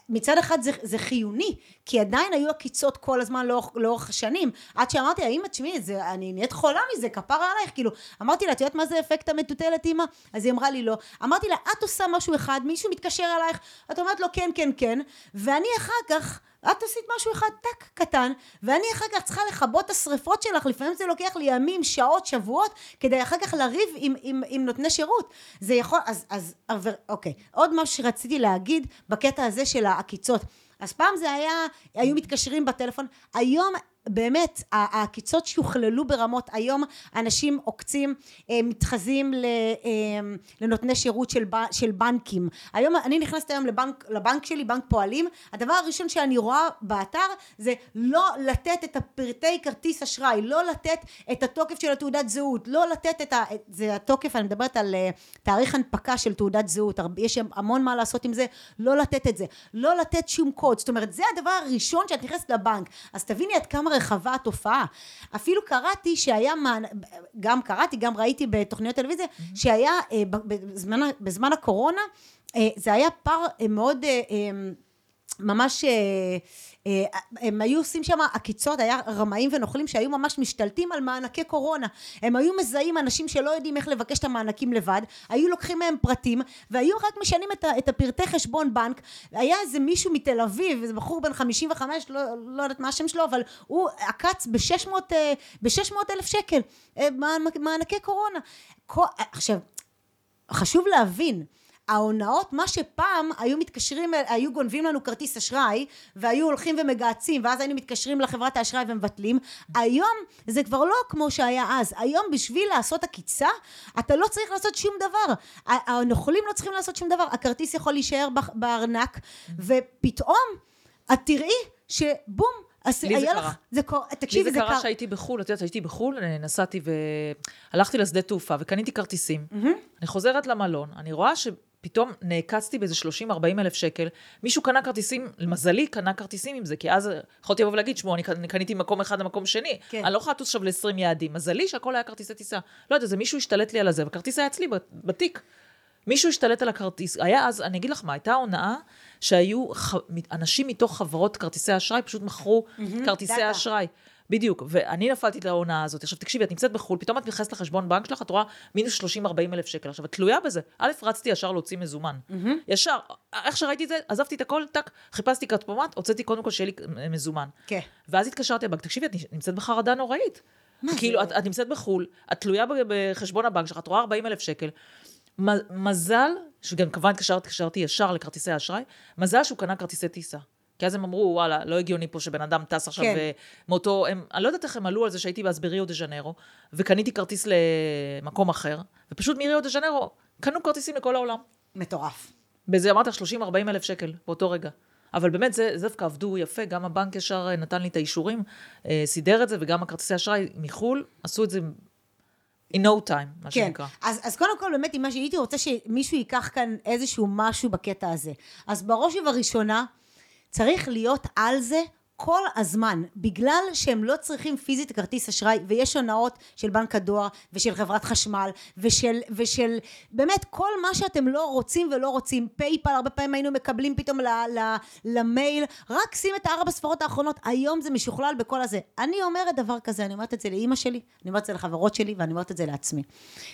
מצד אחד זה, זה חיוני, כי עדיין היו עקיצות כל הזמן לאורך, לאורך השנים, עד שאמרתי לה, אמא, תשמעי, אני נהיית חולה מזה, כפרה עלייך, כאילו, אמרתי לה, את יודעת מה זה אפקט המטוטלת, אמא? אז היא אמרה לי לא. אמרתי לה, את עושה משהו אחד, מישהו מתקשר אלייך, את אומרת לו כן, כן, כן, ואני אחר כך, את עשית משהו אחד טק קטן, ואני אחר כך צריכה לכבות את השריפות שלך, לפעמים זה לוקח לי ימים, שעות, שבועות, כדי אחר כך לריב עם, עם, עם נותני שירות. זה יכול, אז, אז, אז, אוקיי. עוד משהו שרציתי להגיד בקטע הזה של העקיצות. אז פעם זה היה, היו מתקשרים בטלפון, היום באמת, העקיצות שיוכללו ברמות. היום אנשים עוקצים, אה, מתחזים אה, לנותני שירות של, של בנקים. היום, אני נכנסת היום לבנק, לבנק שלי, בנק פועלים, הדבר הראשון שאני רואה באתר זה לא לתת את הפרטי כרטיס אשראי, לא לתת את התוקף של התעודת זהות, לא לתת את ה... זה התוקף, אני מדברת על אה, תאריך הנפקה של תעודת זהות, יש המון מה לעשות עם זה, לא לתת את זה, לא לתת שום קוד, זאת אומרת זה הדבר הראשון שאת נכנסת לבנק, אז תביני עד כמה רחבה התופעה. אפילו קראתי שהיה, גם קראתי, גם ראיתי בתוכניות טלוויזיה, שהיה אה, בזמן, בזמן הקורונה, אה, זה היה פער אה, מאוד ממש אה, אה, הם היו עושים שם עקיצות, היה רמאים ונוכלים שהיו ממש משתלטים על מענקי קורונה. הם היו מזהים אנשים שלא יודעים איך לבקש את המענקים לבד, היו לוקחים מהם פרטים, והיו רק משנים את, הפרטי חשבון בנק. היה איזה מישהו מתל אביב, איזה בחור בן 55, לא, לא יודעת מה השם שלו, אבל הוא עקץ ב-600 אה, ב-600 אלף שקל מענק- מענקי קורונה. עכשיו, חשוב להבין, ההונאות, מה שפעם היו מתקשרים, היו גונבים לנו כרטיס אשראי והיו הולכים ומגהצים ואז היינו מתקשרים לחברת האשראי ומבטלים, היום זה כבר לא כמו שהיה אז, היום בשביל לעשות עקיצה אתה לא צריך לעשות שום דבר, הנוכלים לא צריכים לעשות שום דבר, הכרטיס יכול להישאר בארנק ופתאום את תראי שבום, אז לי זה קרה. זה קורה, לי תקשיבי זה קרה שהייתי בחו"ל, את יודעת, הייתי בחו"ל, נסעתי והלכתי לשדה תעופה וקניתי כרטיסים. אני חוזרת למלון, אני רואה שפתאום נעקצתי באיזה 30-40 אלף שקל. מישהו קנה כרטיסים, למזלי קנה כרטיסים עם זה, כי אז יכולתי לבוא ולהגיד, שמעו, אני קניתי מקום אחד למקום שני. כן. אני לא יכולה לטוס עכשיו ל-20 יעדים. מזלי שהכל היה כרטיסי טיסה. לא יודעת, זה מישהו השתלט לי על הזה, והכרטיס היה אצלי בת- בתיק. מישהו השתלט על הכרטיס. היה אז, אני אגיד לך מה, הייתה הונאה שהיו ח... אנשים מתוך חברות כרטיסי אשראי פשוט מכרו כרטיסי דאטה. אשראי. בדיוק, ואני נפלתי להונאה הזאת. עכשיו תקשיבי, את נמצאת בחו"ל, פתאום את נכנסת לחשבון בנק שלך, את רואה מינוס 30-40 אלף שקל. עכשיו, את תלויה בזה. א', רצתי ישר להוציא מזומן. ישר, איך שראיתי את זה, עזבתי את הכל, טק, חיפשתי כספומט, הוצאתי קודם כל שיהיה לי מזומן. כן. ואז התקשרתי לבנק, תקשיבי, את נמצאת בחרדה נוראית. כאילו, את, את נמצאת בחו"ל, את תלויה בחשבון הבנק שלך, את רואה 40 אלף שקל. מזל, שגם כמובן התקשרתי, ישר לכרטיסי אשראי, מזל שהוא קנה כרטיסי טיסה. כי אז הם אמרו, וואלה, לא הגיוני פה שבן אדם טס עכשיו כן. כן. מאותו, הם, אני לא יודעת איך הם עלו על זה שהייתי אז בריו דה ז'נרו, וקניתי כרטיס למקום אחר, ופשוט מריו דה ז'נרו קנו כרטיסים לכל העולם. מטורף. באיזה, אמרת, 30-40 אלף שקל באותו רגע. אבל באמת, זה, זה דווקא עבדו יפה, גם הבנק ישר אה, נתן לי את האישורים, אה, סידר את זה, וגם הכרטיסי אשראי מחו"ל עשו את זה in no time, מה כן, שנקרא. אז, אז קודם כל באמת, אם מה שהייתי רוצה שמישהו ייקח כאן איזשהו משהו בקטע הזה. אז בראש ובראשונה, צריך להיות על זה כל הזמן, בגלל שהם לא צריכים פיזית כרטיס אשראי, ויש הונאות של בנק הדואר, ושל חברת חשמל, ושל, ושל באמת כל מה שאתם לא רוצים ולא רוצים, PayPal, הרבה פעמים היינו מקבלים פתאום ל, ל, למייל, רק שים את הארבע ספרות האחרונות, היום זה משוכלל בכל הזה. אני אומרת דבר כזה, אני אומרת את זה לאימא שלי, אני אומרת את זה לחברות שלי, ואני אומרת את זה לעצמי.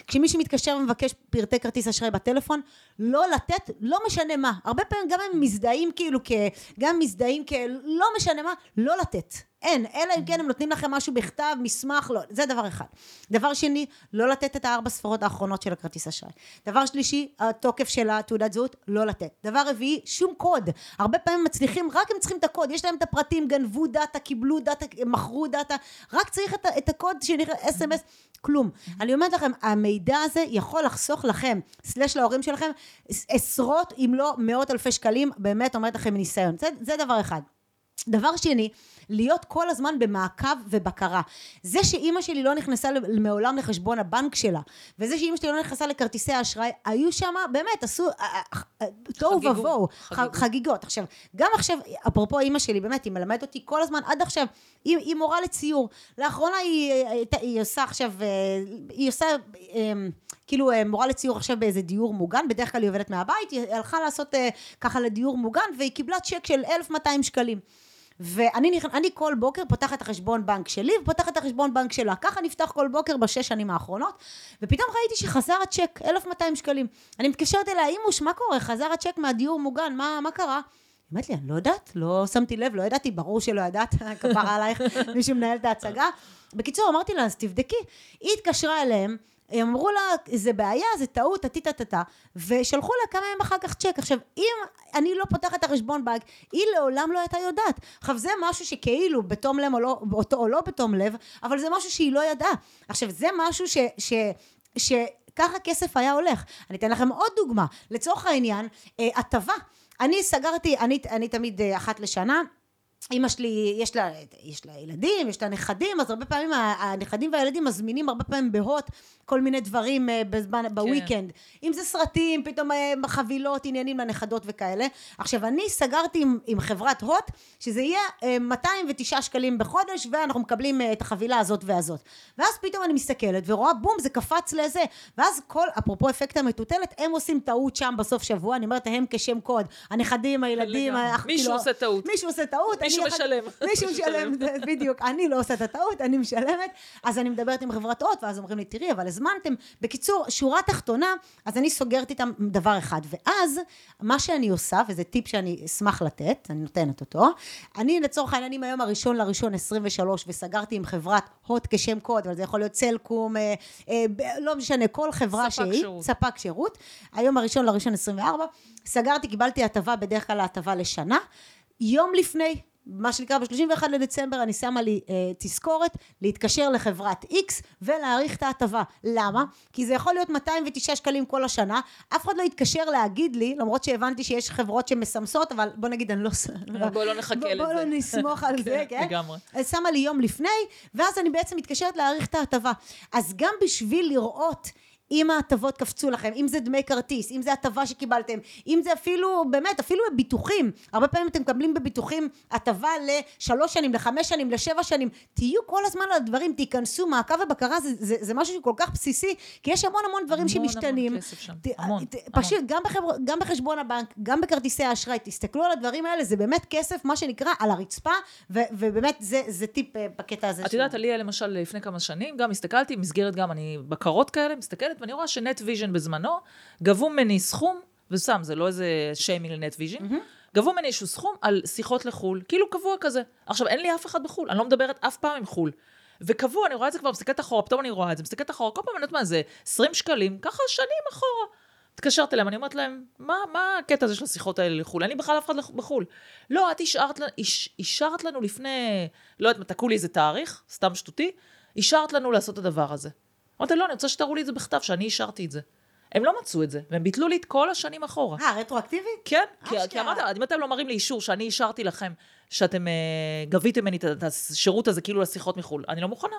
כשמישהו מתקשר ומבקש פרטי כרטיס אשראי בטלפון, לא לתת, לא משנה מה. הרבה פעמים גם הם מזדהים כאילו כ... גם מזדהים כ... לא משנה מה, לא לתת. אין, אלא אם כן הם נותנים לכם משהו בכתב, מסמך, לא, זה דבר אחד. דבר שני, לא לתת את הארבע ספרות האחרונות של הכרטיס אשראי. דבר שלישי, התוקף של התעודת זהות, לא לתת. דבר רביעי, שום קוד. הרבה פעמים מצליחים, רק הם צריכים את הקוד, יש להם את הפרטים, גנבו דאטה, קיבלו דאטה, מכרו דאטה, רק צריך את, את הקוד שנראה SMS, כלום. אני אומרת לכם, המידע הזה יכול לחסוך לכם, סלש להורים שלכם, עשרות אם לא מאות אלפי שקלים, באמת אומרת לכם מניסיון. זה, זה דבר אחד. דבר שני, להיות כל הזמן במעקב ובקרה. זה שאימא שלי לא נכנסה מעולם לחשבון הבנק שלה, וזה שאימא שלי לא נכנסה לכרטיסי האשראי, היו שם, באמת, עשו אה, אה, אה, תוהו ובוהו, חגיגות. עכשיו, גם עכשיו, אפרופו אימא שלי, באמת, היא מלמדת אותי כל הזמן, עד עכשיו, היא, היא מורה לציור. לאחרונה היא, היא, היא עושה עכשיו, היא עושה, אה, כאילו, מורה לציור עכשיו באיזה דיור מוגן, בדרך כלל היא עובדת מהבית, היא הלכה לעשות ככה לדיור מוגן, והיא קיבלה צ'ק של 1,200 שקלים. ואני. אני כל בוקר פותחת את החשבון בנק שלי ופותחת את החשבון בנק שלה. ככה נפתח כל בוקר בשש שנים האחרונות, ופתאום ראיתי שחזר הצ'ק, 1,200 שקלים. אני מתקשרת אליה, אימוש, מה קורה? חזר הצ'ק מהדיור מוגן, מה, מה קרה? אומרת לי, אני לא יודעת, לא שמתי לב, לא ידעתי, ברור שלא ידעת, כפרה עלייך, מישהו מנהל את ההצגה. בקיצור, אמרתי לה, אז תבדקי. היא התקשרה אליהם, הם אמרו לה, זה בעיה, זה טעות, טה-טה-טה, ושלחו לה כמה ימים אחר כך צ'ק. עכשיו, אם אני לא פותחת את החשבון בנק, היא לעולם לא הייתה יודעת. עכשיו, זה משהו שכאילו בתום לב או לא, או לא בתום לב, אבל זה משהו שהיא לא ידעה. עכשיו, זה משהו ש... ש, ש ככה כסף היה הולך. אני אתן לכם עוד דוגמה. לצורך העניין, אה, הטבה. אני סגרתי, אני, אני תמיד אה, אחת לשנה, אמא שלי, יש לה, יש לה ילדים, יש לה נכדים, אז הרבה פעמים הנכדים והילדים מזמינים הרבה פעמים בהוט כל מיני דברים אה, בזמן, כן. בוויקנד. אם זה סרטים, פתאום אה, חבילות, עניינים לנכדות וכאלה. עכשיו, אני סגרתי עם, עם חברת הוט, שזה יהיה 209 אה, שקלים בחודש, ואנחנו מקבלים את החבילה הזאת והזאת. ואז פתאום אני מסתכלת ורואה, בום, זה קפץ לזה. ואז כל, אפרופו אפקט המטוטלת, הם עושים טעות שם בסוף שבוע, אני אומרת, הם כשם קוד. הנכדים, הילדים, מישהו כאילו, עושה טעות. מישהו עושה טעות. מישהו משלם. מישהו משלם, בדיוק. אני לא עושה את הטעות, אני משלמת. אז אני מדברת עם חברת הוט, ואז אומרים לי, תראי, אבל הזמנתם. בקיצור, שורה תחתונה, אז אני סוגרת איתם דבר אחד. ואז, מה שאני עושה, וזה טיפ שאני אשמח לתת, אני נותנת אותו, אני לצורך העניין, מהיום הראשון לראשון 23, וסגרתי עם חברת הוט כשם קוד, אבל זה יכול להיות סלקום, אה, אה, לא משנה, כל חברה ספק שהיא, שירות. ספק שירות. היום הראשון לראשון 24, סגרתי, קיבלתי הטבה, בדרך כלל ההטבה לשנה. יום לפני, מה שנקרא ב-31 לדצמבר אני שמה לי אה, תזכורת להתקשר לחברת X ולהאריך את ההטבה. למה? כי זה יכול להיות 209 שקלים כל השנה, אף אחד לא יתקשר להגיד לי, למרות שהבנתי שיש חברות שמסמסות, אבל בוא נגיד אני לא... בוא לא נחכה לזה. בוא לא נסמוך על זה, כן? לגמרי. שמה לי יום לפני, ואז אני בעצם מתקשרת להאריך את ההטבה. אז גם בשביל לראות אם ההטבות קפצו לכם, אם זה דמי כרטיס, אם זה הטבה שקיבלתם, אם זה אפילו, באמת, אפילו בביטוחים. הרבה פעמים אתם מקבלים בביטוחים הטבה לשלוש שנים, לחמש שנים, לשבע שנים. תהיו כל הזמן על הדברים, תיכנסו, מעקב ובקרה זה, זה, זה משהו שכל כך בסיסי, כי יש המון המון דברים המון, שמשתנים. המון כסף שם, ת, המון, ת, המון. פשוט, גם, בחבר, גם בחשבון הבנק, גם בכרטיסי האשראי, תסתכלו על הדברים האלה, זה באמת כסף, מה שנקרא, על הרצפה, ו, ובאמת זה, זה טיפ אה, בקטע הזה. את יודעת, עליה למשל לפני כמה שנים, גם הסתכלתי, מסגרת גם אני בקרות כאלה, מסתכלת, ואני רואה שנט ויז'ן בזמנו, גבו ממני סכום, וסתם, זה לא איזה שיימינג לנט ויז'ן, גבו ממני איזשהו סכום על שיחות לחו"ל, כאילו קבוע כזה. עכשיו, אין לי אף אחד בחו"ל, אני לא מדברת אף פעם עם חו"ל. וקבוע, אני רואה את זה כבר, מסתכלת אחורה, פתאום אני רואה את זה, מסתכלת אחורה, כל פעם אני יודעת מה זה, 20 שקלים, ככה שנים אחורה. מתקשרת אליהם, אני אומרת להם, מה, מה הקטע הזה של השיחות האלה לחו"ל? אין לי בכלל אף אחד בחו"ל. לא, את לנו- איש, אישרת לנו לפני, לא יודעת, תקעו לי איזה תאריך, סתם שטותי, אישרת לנו לעשות את הדבר הזה. אמרתי, לא, אני רוצה שתראו לי את זה בכתב, שאני אישרתי את זה. הם לא מצאו את זה, והם ביטלו לי את כל השנים אחורה. אה, רטרואקטיבית? כן, כי, אשכרה. כי אמרת, אם אתם לא מראים לי אישור שאני אישרתי לכם, שאתם אה, גביתם ממני את- השירות הזה כאילו לשיחות מחו"ל, אני לא מוכנה.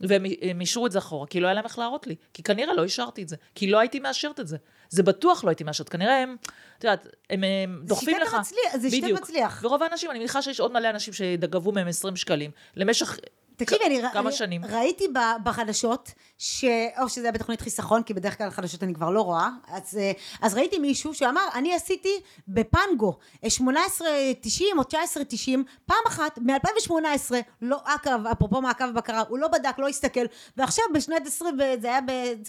והם הם אישרו את זה אחורה, כי לא היה להם איך להראות לי. כי כנראה לא אישרתי את זה. כי לא הייתי מאשרת את זה. זה בטוח לא הייתי מאשרת. כנראה הם, את יודעת, הם, הם דוחפים לך. המצליח, זה שיטת. מצליח. ורוב האנשים, אני מניחה שיש עוד מלא אנשים שגבו מהם 20 שקלים, למשך תקשיבי, אני, כמה אני שנים. ראיתי בחדשות, ש... או שזה היה בתוכנית חיסכון, כי בדרך כלל חדשות אני כבר לא רואה, אז, אה, אז ראיתי מישהו שאמר, אני עשיתי בפנגו אה, 18.90 או 19.90, פעם אחת, מ-2018, לא עקב, אפרופו מעקב ובקרה, הוא לא בדק, לא הסתכל, ועכשיו בשנת 20, ו- זה היה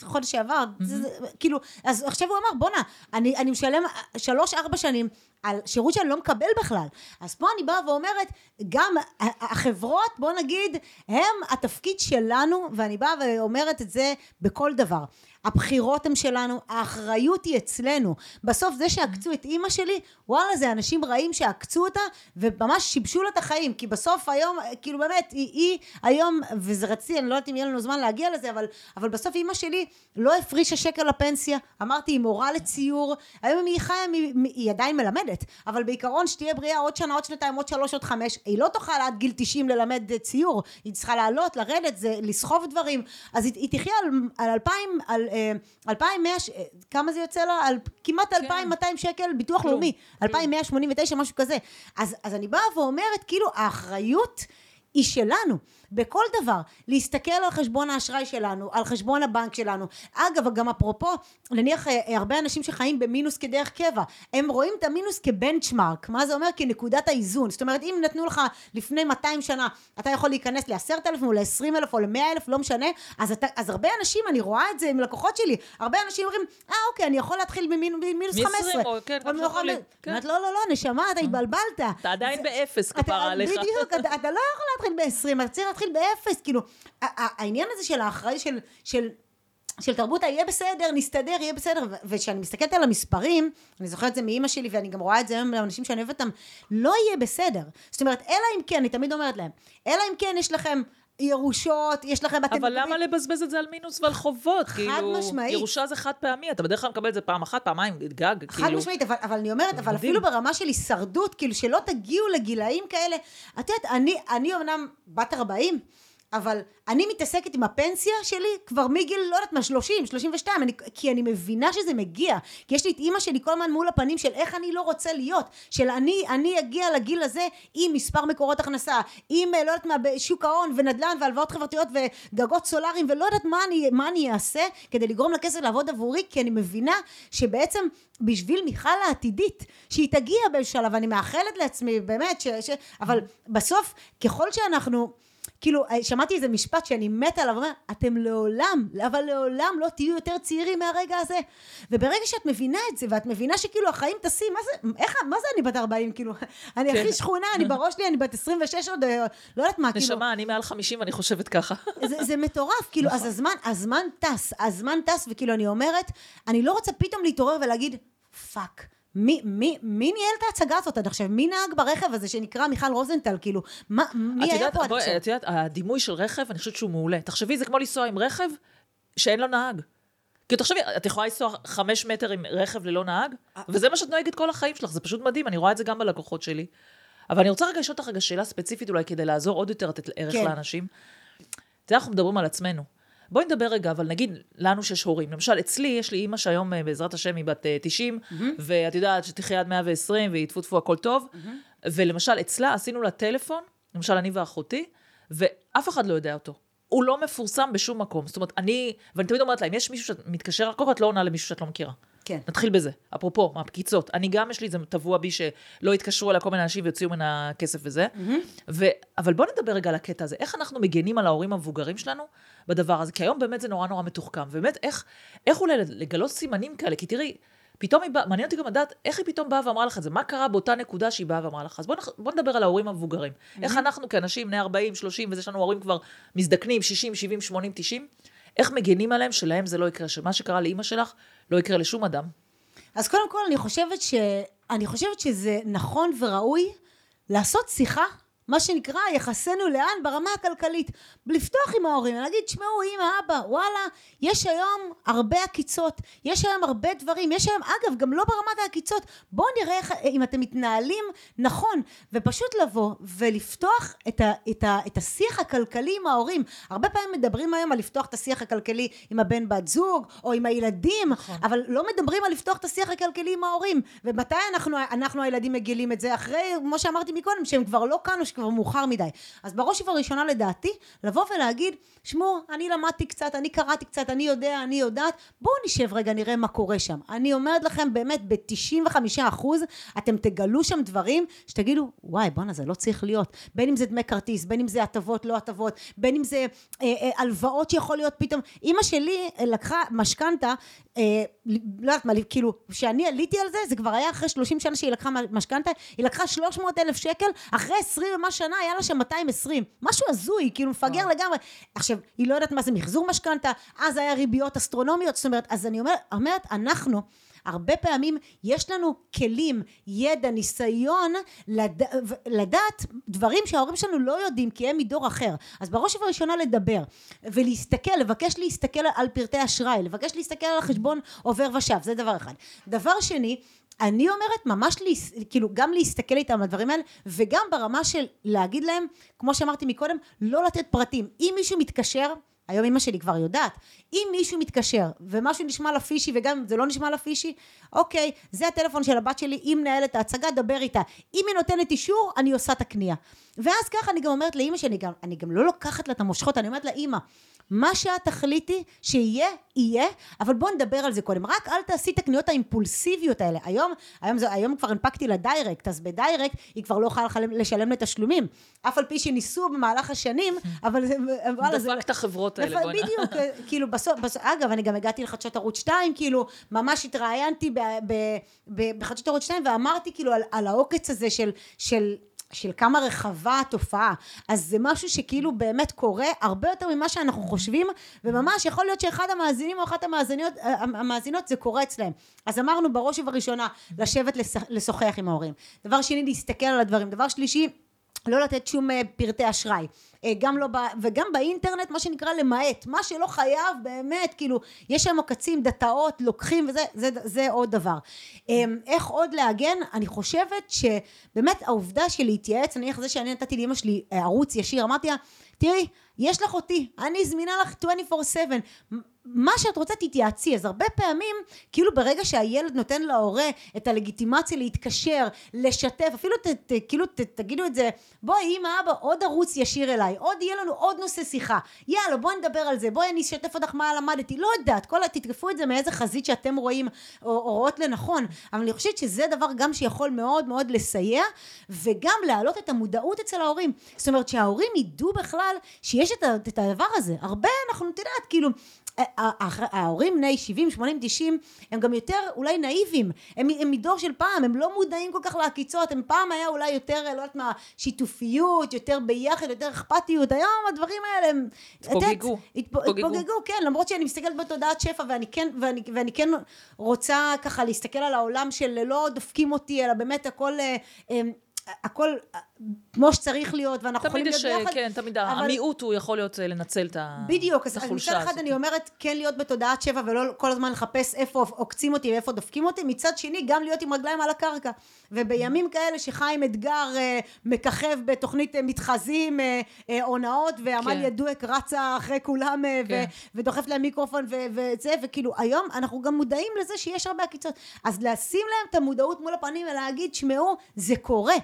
בחודש שעבר, זה, זה, כאילו, אז עכשיו הוא אמר, בואנה, אני, אני משלם שלוש-ארבע שנים על שירות שאני לא מקבל בכלל. אז פה אני באה ואומרת, גם החברות, בוא נגיד, הם התפקיד שלנו, ואני באה ואומרת את זה בכל דבר. הבחירות הן שלנו, האחריות היא אצלנו. בסוף זה שעקצו את אימא שלי, וואלה, זה אנשים רעים שעקצו אותה, וממש שיבשו לה את החיים. כי בסוף היום, כאילו באמת, היא, היא היום, וזה רציתי, אני לא יודעת אם יהיה לנו זמן להגיע לזה, אבל, אבל בסוף אימא שלי לא הפרישה שקל לפנסיה. אמרתי, היא מורה לציור. היום היא חיה, היא, היא עדיין מלמדת, אבל בעיקרון שתהיה בריאה עוד שנה, עוד שנתיים, עוד שלוש, עוד חמש. היא לא תוכל עד גיל 90 ללמד אה, ציור. היא צריכה לעלות, לרדת, זה לסחוב דברים. אז היא, היא תחיה על, על 2,000, על 2,100, ש- אה, כמה זה יוצא לה? על כמעט 2,200 שקל ביטוח כלום, לאומי. כלום. 2,189, משהו כזה. אז, אז אני באה ואומרת, כאילו, האחריות היא שלנו, בכל דבר, להסתכל על חשבון האשראי שלנו, על חשבון הבנק שלנו. אגב, גם אפרופו, נניח אה, אה, הרבה אנשים שחיים במינוס כדרך קבע, הם רואים את המינוס כבנצ'מארק, מה זה אומר? כנקודת האיזון. זאת אומרת, אם נתנו לך לפני 200 שנה, אתה יכול להיכנס ל-10,000 או ל-20,000 או ל-100,000, לא משנה, אז, אתה, אז הרבה אנשים, אני רואה את זה עם לקוחות שלי, הרבה אנשים אומרים, אה, אוקיי, אני יכול להתחיל ממינוס מ- 15. או- כן, יכולים, אני כן. אומרת, לא, לא, לא, נשמה, אתה התבלבלת. אתה עדיין באפס, כפרה עליך. בדיוק, אתה, אתה לא יכול להתחיל ב-20, אתה צריך להתחיל באפס, כאילו, העניין הזה של האחראי של, של של תרבות היהיה בסדר, נסתדר, יהיה בסדר, וכשאני מסתכלת על המספרים, אני זוכרת את זה מאימא שלי, ואני גם רואה את זה היום לאנשים שאני אוהבת אותם, לא יהיה בסדר. זאת אומרת, אלא אם כן, אני תמיד אומרת להם, אלא אם כן יש לכם ירושות, יש לכם... אתם אבל למה לבזבז את זה על מינוס ועל חובות? חד כאילו, משמעית. ירושה זה חד פעמי, אתה בדרך כלל מקבל את זה פעם אחת, פעמיים, גג, חד כאילו. משמעית, אבל, אבל אני אומרת, אבל מדהים. אפילו ברמה של הישרדות, כאילו שלא תגיעו לגילאים כאלה, את יודעת, אני, אני אמנם בת 40, אבל אני מתעסקת עם הפנסיה שלי כבר מגיל, לא יודעת מה, 30, 32, אני, כי אני מבינה שזה מגיע. כי יש לי את אימא שלי כל הזמן מול הפנים של איך אני לא רוצה להיות. של אני, אני אגיע לגיל הזה עם מספר מקורות הכנסה, עם, אה, לא יודעת מה, בשוק ההון ונדל"ן והלוואות חברתיות וגגות סולאריים, ולא יודעת מה אני, מה אני אעשה כדי לגרום לכסף לעבוד עבורי, כי אני מבינה שבעצם בשביל מיכל העתידית, שהיא תגיע בשלב, אני מאחלת לעצמי, באמת, ש, ש, אבל בסוף, ככל שאנחנו... כאילו, שמעתי איזה משפט שאני מתה עליו, אומר, אתם לעולם, אבל לעולם לא תהיו יותר צעירים מהרגע הזה. וברגע שאת מבינה את זה, ואת מבינה שכאילו החיים טסים, מה זה, איך, מה זה אני בת 40, כאילו, אני כן. הכי שכונה, אני בראש שלי, אני בת 26 עוד, אה, לא יודעת מה, כאילו, נשמה, אני מעל 50 ואני חושבת ככה. זה, זה מטורף, כאילו, אז הזמן, הזמן טס, הזמן טס, וכאילו, אני אומרת, אני לא רוצה פתאום להתעורר ולהגיד, fuck. מי, מי, מי ניהל את ההצגה הזאת עד עכשיו? מי נהג ברכב הזה שנקרא מיכל רוזנטל? כאילו, מה, מי היה פה עד עכשיו? את יודעת, הדימוי של רכב, אני חושבת שהוא מעולה. תחשבי, זה כמו לנסוע עם רכב שאין לו נהג. כאילו, תחשבי, את יכולה לנסוע חמש מטר עם רכב ללא נהג, אה. וזה מה שאת נוהגת כל החיים שלך, זה פשוט מדהים, אני רואה את זה גם בלקוחות שלי. אבל אני רוצה רגע לשאול אותך רגע שאלה ספציפית אולי, כדי לעזור עוד יותר לתת ערך כן. לאנשים. את יודעת, אנחנו מדברים על עצמנו. בואי נדבר רגע, אבל נגיד לנו שיש הורים. למשל, אצלי, יש לי אימא שהיום, אה, בעזרת השם, היא בת אה, 90, ואת יודעת שתחיה עד 120, והיא טפו טפו הכל טוב. ולמשל, אצלה עשינו לה טלפון, למשל אני ואחותי, ואף אחד לא יודע אותו. הוא לא מפורסם בשום מקום. זאת אומרת, אני, ואני תמיד אומרת לה, אם יש מישהו שאת מתקשר, קודם את לא עונה למישהו שאת לא מכירה. כן. נתחיל בזה. אפרופו, מהפקיצות. אני גם, יש לי איזה טבוע בי שלא יתקשרו אליי כל מיני אנשים ויוציאו ממנה כסף וזה. ו... אבל בואו נדבר רגע על הקטע הזה. איך אנחנו מגנים על ההורים המבוגרים שלנו בדבר הזה? כי היום באמת זה נורא נורא מתוחכם. ובאמת, איך, איך אולי לגלות סימנים כאלה? כי תראי, פתאום היא באה, מעניין אותי גם לדעת איך היא פתאום באה ואמרה לך את זה. מה קרה באותה נקודה שהיא באה ואמרה לך? אז בואו נח... בוא נדבר על ההורים המבוגרים. איך אנחנו כאנשים בני 40, 30, וזה יש לנו הורים כבר מזדקנים, 60, 70, 80, 90, איך מגנים עליהם שלהם זה לא יקרה, שמה שקרה לאימא שלך לא יקרה לשום אדם. אז קודם כל, אני חושבת, ש... אני חושבת שזה נכון וראוי לעשות שיחה, מה שנקרא יחסנו לאן ברמה הכלכלית. לפתוח עם ההורים, להגיד, תשמעו, אמא, אבא, וואלה, יש היום הרבה עקיצות, יש היום הרבה דברים, יש היום, אגב, גם לא ברמת העקיצות, בואו נראה איך, אם אתם מתנהלים נכון, ופשוט לבוא ולפתוח את, ה, את, ה, את השיח הכלכלי עם ההורים. הרבה פעמים מדברים היום על לפתוח את השיח הכלכלי עם הבן בת זוג, או עם הילדים, נכון. אבל לא מדברים על לפתוח את השיח הכלכלי עם ההורים. ומתי אנחנו, אנחנו הילדים מגלים את זה? אחרי, כמו שאמרתי מקודם, שהם כבר לא כאן או שכבר מאוחר מדי. אז בראש ובראשונה לדעתי, לבוא ולהגיד, שמעו, אני למדתי קצת, אני קראתי קצת, אני יודע, אני יודעת, בואו נשב רגע, נראה מה קורה שם. אני אומרת לכם, באמת, ב-95% אתם תגלו שם דברים שתגידו, וואי, בואנה, זה לא צריך להיות. בין אם זה דמי כרטיס, בין אם זה הטבות, לא הטבות, בין אם זה אה, אה, הלוואות שיכול להיות פתאום. אימא שלי אה, לקחה משכנתה, אה, לא יודעת מה, כאילו, כשאני עליתי על זה, זה כבר היה אחרי 30 שנה שהיא לקחה משכנתה, היא לקחה 300 אלף שקל, אחרי 20 ומה שנה היה לה שם 220. משהו הזוי, כאילו מפגר לגמרי. עכשיו, היא לא יודעת מה זה מחזור משכנתה, אז היה ריביות אסטרונומיות, זאת אומרת, אז אני אומרת, אומרת אנחנו, הרבה פעמים יש לנו כלים, ידע, ניסיון, לד... לדעת דברים שההורים שלנו לא יודעים כי הם מדור אחר. אז בראש ובראשונה לדבר ולהסתכל, לבקש להסתכל על פרטי אשראי, לבקש להסתכל על החשבון עובר ושב, זה דבר אחד. דבר שני, אני אומרת ממש. כאילו, גם להסתכל איתם על הדברים האלה, וגם ברמה של להגיד להם, כמו שאמרתי מקודם, לא לתת פרטים. אם מישהו מתקשר, היום אמא שלי כבר יודעת, אם מישהו מתקשר ומשהו נשמע לה פישי וגם אם זה לא נשמע לה פישי, אוקיי, זה הטלפון של הבת שלי, היא מנהלת ההצגה, דבר איתה. אם היא נותנת אישור, אני עושה את הקנייה. ואז ככה אני גם אומרת לאמא שלי, גם, אני גם לא לוקחת לה את המושכות, אני אומרת לה, מה שאת תחליטי שיהיה, יהיה, אבל בואו נדבר על זה קודם. רק אל תעשי את הקניות האימפולסיביות האלה. היום, היום, זה, היום כבר הנפקתי לה דיירקט, אז בדיירקט היא כבר לא יכולה לשלם לתשלומים. אף על פי שניסו במהלך השנים, אבל זה... וואלה, זה... האלה, בוא'נה. בדיוק, כאילו בסוף, בסוף, אגב, אני גם הגעתי לחדשות ערוץ 2, כאילו, ממש התראיינתי ב- ב- ב- בחדשות ערוץ 2 ואמרתי כאילו על, על העוקץ הזה של, של של כמה רחבה התופעה. אז זה משהו שכאילו באמת קורה הרבה יותר ממה שאנחנו חושבים, וממש יכול להיות שאחד המאזינים או אחת המאזינות, המאזינות זה קורה אצלהם. אז אמרנו בראש ובראשונה, לשבת לשוחח עם ההורים. דבר שני, להסתכל על הדברים. דבר שלישי, לא לתת שום אה, פרטי אשראי. אה, גם לא ב... וגם באינטרנט, מה שנקרא למעט. מה שלא חייב, באמת, כאילו, יש שם עוקצים, דאטאות, לוקחים, וזה זה, זה עוד דבר. אמ, איך עוד להגן? אני חושבת שבאמת העובדה של להתייעץ, נניח זה שאני נתתי לאמא שלי אה, ערוץ ישיר, אמרתי לה, תראי, יש לך אותי, אני זמינה לך 24/7, מה שאת רוצה תתייעצי, אז הרבה פעמים, כאילו ברגע שהילד נותן להורה את הלגיטימציה להתקשר, לשתף, אפילו ת, ת, כאילו ת, תגידו את זה, בואי אמא אבא עוד ערוץ ישיר אליי, עוד יהיה לנו עוד נושא שיחה, יאללה בואי נדבר על זה, בואי אני אשתף אותך מה למדתי, לא יודעת, כל, תתקפו את זה מאיזה חזית שאתם רואים או, או רואות לנכון, אבל אני חושבת שזה דבר גם שיכול מאוד מאוד לסייע, וגם להעלות את המודעות אצל ההורים, זאת אומרת שההורים ידעו בכלל שיש את, את הדבר הזה, הרבה אנחנו, את יודעת, כאילו ההורים בני 70, 80, 90 הם גם יותר אולי נאיבים. הם, הם מדור של פעם הם לא מודעים כל כך לעקיצות. הם פעם היה אולי יותר לא יודעת מה שיתופיות יותר ביחד יותר אכפתיות. היום הדברים האלה הם התפוגגו. התפוגגו כן. למרות שאני מסתכלת בתודעת שפע ואני כן ואני, ואני כן רוצה ככה להסתכל על העולם של לא דופקים אותי אלא באמת הכל אה, אה, הכל כמו שצריך להיות ואנחנו יכולים להיות ביחד. תמיד יש, כן, תמיד אבל... המיעוט הוא יכול להיות אה, לנצל את החולשה הזאת. בדיוק, אז מצד אחד אני אומרת כן להיות בתודעת שבע ולא כל הזמן לחפש איפה עוקצים אותי ואיפה דופקים אותי, מצד שני גם להיות עם רגליים על הקרקע. ובימים כאלה שחיים אתגר אה, מככב בתוכנית אה, מתחזים, אה, אה, הונאות, ועמליה כן. דואק רצה אחרי כולם אה, כן. ו, ודוחפת להם מיקרופון וזה, וכאילו היום אנחנו גם מודעים לזה שיש הרבה עקיצות. אז לשים להם את המודעות מול הפנים ולהגיד, שמעו, זה קורה.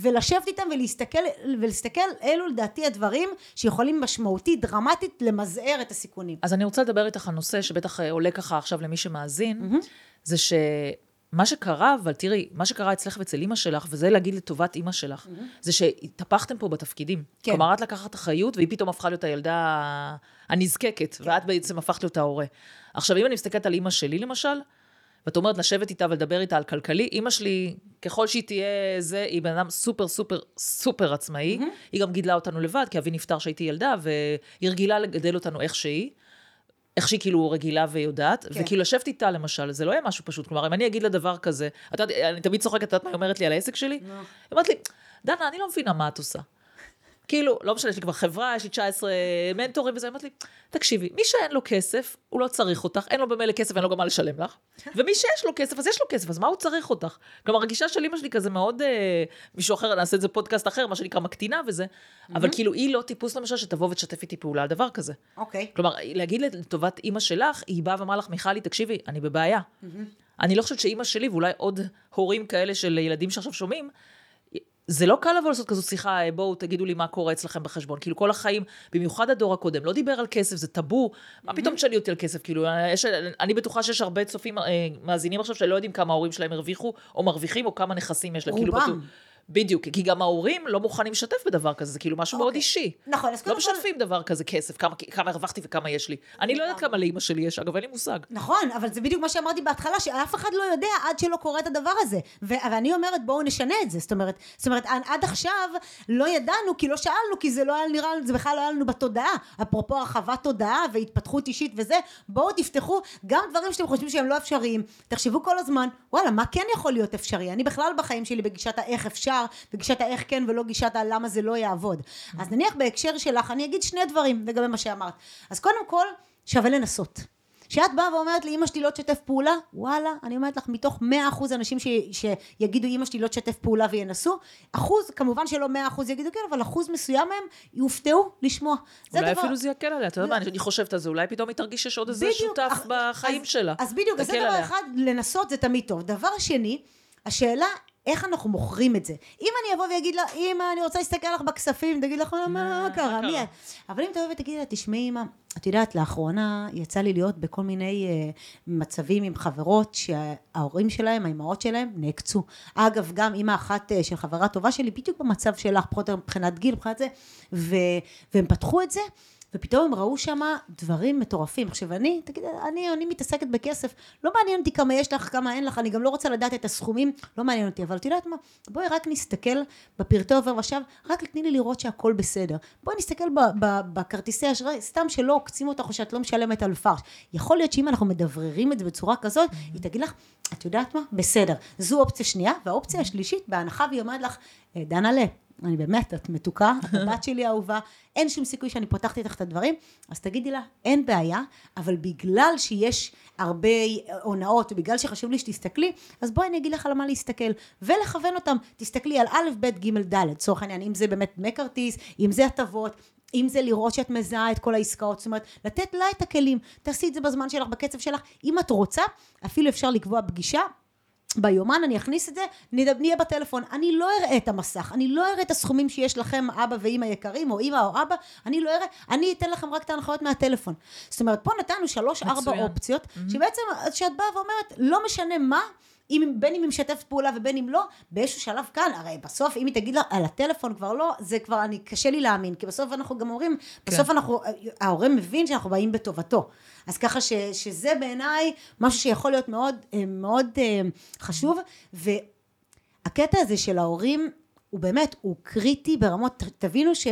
ולשבת איתם ולהסתכל, ולהסתכל אלו לדעתי הדברים שיכולים משמעותית, דרמטית, למזער את הסיכונים. אז אני רוצה לדבר איתך על נושא שבטח אה, עולה ככה עכשיו למי שמאזין, mm-hmm. זה שמה שקרה, אבל תראי, מה שקרה אצלך ואצל אימא שלך, וזה להגיד לטובת אימא שלך, mm-hmm. זה שהתהפכתם פה בתפקידים. כן. כלומר, את לקחת אחריות, והיא פתאום הפכה להיות הילדה הנזקקת, כן. ואת בעצם הפכת להיות ההורה. עכשיו, אם אני מסתכלת על אימא שלי, למשל, ואת אומרת לשבת איתה ולדבר איתה על כלכלי, אימא שלי, ככל שהיא תהיה זה, היא בן אדם סופר סופר סופר עצמאי. Mm-hmm. היא גם גידלה אותנו לבד, כי אבי נפטר כשהייתי ילדה, והיא רגילה לגדל אותנו איך שהיא. איך שהיא כאילו רגילה ויודעת, כן. וכאילו לשבת איתה למשל, זה לא יהיה משהו פשוט. כלומר, אם אני אגיד לה דבר כזה, את יודעת, אני תמיד צוחקת, את יודעת מה היא אומרת לי על העסק שלי? No. היא אומרת לי, דנה, אני לא מבינה מה את עושה. כאילו, לא משנה, יש לי כבר חברה, יש לי 19 מנטורים וזה, אמרתי לי, תקשיבי, מי שאין לו כסף, הוא לא צריך אותך, אין לו במילא כסף, אין לו גם מה לשלם לך, ומי שיש לו כסף, אז יש לו כסף, אז מה הוא צריך אותך? כלומר, הגישה של אמא שלי כזה מאוד, אה, מישהו אחר, נעשה את זה פודקאסט אחר, מה שנקרא מקטינה וזה, אבל כאילו, היא לא טיפוס למשל שתבוא ותשתף איתי פעולה על דבר כזה. אוקיי. כלומר, להגיד לטובת אמא שלך, היא באה ואמרה לך, מיכלי, תקשיבי, אני בבעיה. אני לא חושבת שאימא שלי, ואולי עוד הורים כאלה של ילדים שעכשיו שומעים, זה לא קל לבוא לעשות כזו שיחה, אה, בואו תגידו לי מה קורה אצלכם בחשבון. כאילו כל החיים, במיוחד הדור הקודם, לא דיבר על כסף, זה טאבו. מה פתאום תשאלי אותי על כסף? כאילו, אה, יש, אני בטוחה שיש הרבה צופים, אה, מאזינים עכשיו, שלא יודעים כמה ההורים שלהם הרוויחו, או מרוויחים, או כמה נכסים יש להם. כאילו, רובם. כאילו, בדיוק, כי גם ההורים לא מוכנים לשתף בדבר כזה, זה כאילו משהו. מאוד אוקיי. אישי. נכון, אז קודם לא כל... לא משתפים דבר כזה כסף, כמה, הרווחתי וכמה יש לי. אני לא יודעת כמה לאימא שלי יש, אגב, אין לי מושג. נכון, אבל זה בדיוק מה שאמרתי בהתחלה, שאף אחד לא יודע עד שלא קורה את הדבר הזה. ואני אומרת, בואו נשנה את זה. זאת אומרת, זאת אומרת, עד עכשיו לא ידענו, כי לא שאלנו, כי זה לא היה נראה, זה בכלל לא היה לנו בתודעה. אפרופו הרחבת תודעה והתפתחות אישית וזה, בואו תפתחו גם דברים שאתם חושבים שהם לא אפשריים. תחשבו כל הזמן, וואלה, מה כן יכול להיות אפשרי? אני בכלל בחיים שלי בגישת האיך אפשר, בגישת האיך כן ולא גישת הלמה זה לא יעבוד. אז נניח בהקשר שלך, אני אגיד שני דברים לגבי מה שאמרת. אז קודם כל, שווה לנסות. כשאת באה ואומרת לי אמא שלי לא תשתף פעולה וואלה אני אומרת לך מתוך מאה אחוז אנשים ש, שיגידו אמא שלי לא תשתף פעולה וינסו אחוז כמובן שלא מאה אחוז יגידו כן אבל אחוז מסוים מהם יופתעו לשמוע אולי דבר... אפילו זה יקל עליה אתה יודע מה אני חושבת על זה אולי פתאום היא תרגיש שיש עוד איזה שותף אח... בחיים אז, שלה אז בדיוק אז זה דבר עליה. אחד לנסות זה תמיד טוב דבר שני השאלה איך אנחנו מוכרים את זה? אם אני אבוא ואגיד לה, אמא, אני רוצה להסתכל לך בכספים, תגיד לך, מה קרה? מי? אבל אם תבוא ותגיד לה, תשמעי, אמא, את יודעת, לאחרונה יצא לי להיות בכל מיני uh, מצבים עם חברות שההורים שלהם, האימהות שלהם, נעקצו. אגב, גם אימא אחת uh, של חברה טובה שלי, בדיוק במצב שלך, פחות מבחינת גיל, מבחינת זה, ו- והם פתחו את זה. ופתאום הם ראו שם דברים מטורפים. עכשיו, אני, תגיד, אני, אני מתעסקת בכסף, לא מעניין אותי כמה יש לך, כמה אין לך, אני גם לא רוצה לדעת את הסכומים, לא מעניין אותי, אבל את יודעת מה? בואי רק נסתכל בפרטי עובר ושב, רק תני לי לראות שהכל בסדר. בואי נסתכל בכרטיסי אשראי, סתם שלא עוקצים אותך או שאת לא משלמת על פרש. יכול להיות שאם אנחנו מדבררים את זה בצורה כזאת, היא תגיד לך, את יודעת מה? בסדר. זו אופציה שנייה, והאופציה השלישית, בהנחה והיא אומרת לך, אה, דנה אני באמת, את מתוקה, את הבת שלי האהובה, אין שום סיכוי שאני פותחת איתך את הדברים, אז תגידי לה, אין בעיה, אבל בגלל שיש הרבה הונאות, ובגלל שחשוב לי שתסתכלי, אז בואי אני אגיד לך על מה להסתכל, ולכוון אותם, תסתכלי על א', ב', ג', ד', לצורך העניין, אם זה באמת דמי כרטיס, אם זה הטבות, אם זה לראות שאת מזהה את כל העסקאות, זאת אומרת, לתת לה את הכלים, תעשי את זה בזמן שלך, בקצב שלך, אם את רוצה, אפילו אפשר לקבוע פגישה, ביומן אני אכניס את זה, נהיה בטלפון. אני לא אראה את המסך, אני לא אראה את הסכומים שיש לכם אבא ואימא יקרים, או אימא או אבא, אני לא אראה, אני אתן לכם רק את ההנחיות מהטלפון. זאת אומרת, פה נתנו שלוש, ארבע אופציות, mm-hmm. שבעצם, שאת באה ואומרת, לא משנה מה, אם, בין אם היא משתפת פעולה ובין אם לא, באיזשהו שלב כאן, הרי בסוף אם היא תגיד לה על הטלפון כבר לא, זה כבר, אני, קשה לי להאמין, כי בסוף אנחנו גם אומרים, כן. בסוף אנחנו, ההורה מבין שאנחנו באים בטובתו. אז ככה ש, שזה בעיניי משהו שיכול להיות מאוד, אה, מאוד אה, חשוב, והקטע הזה של ההורים, הוא באמת, הוא קריטי ברמות, תבינו ש...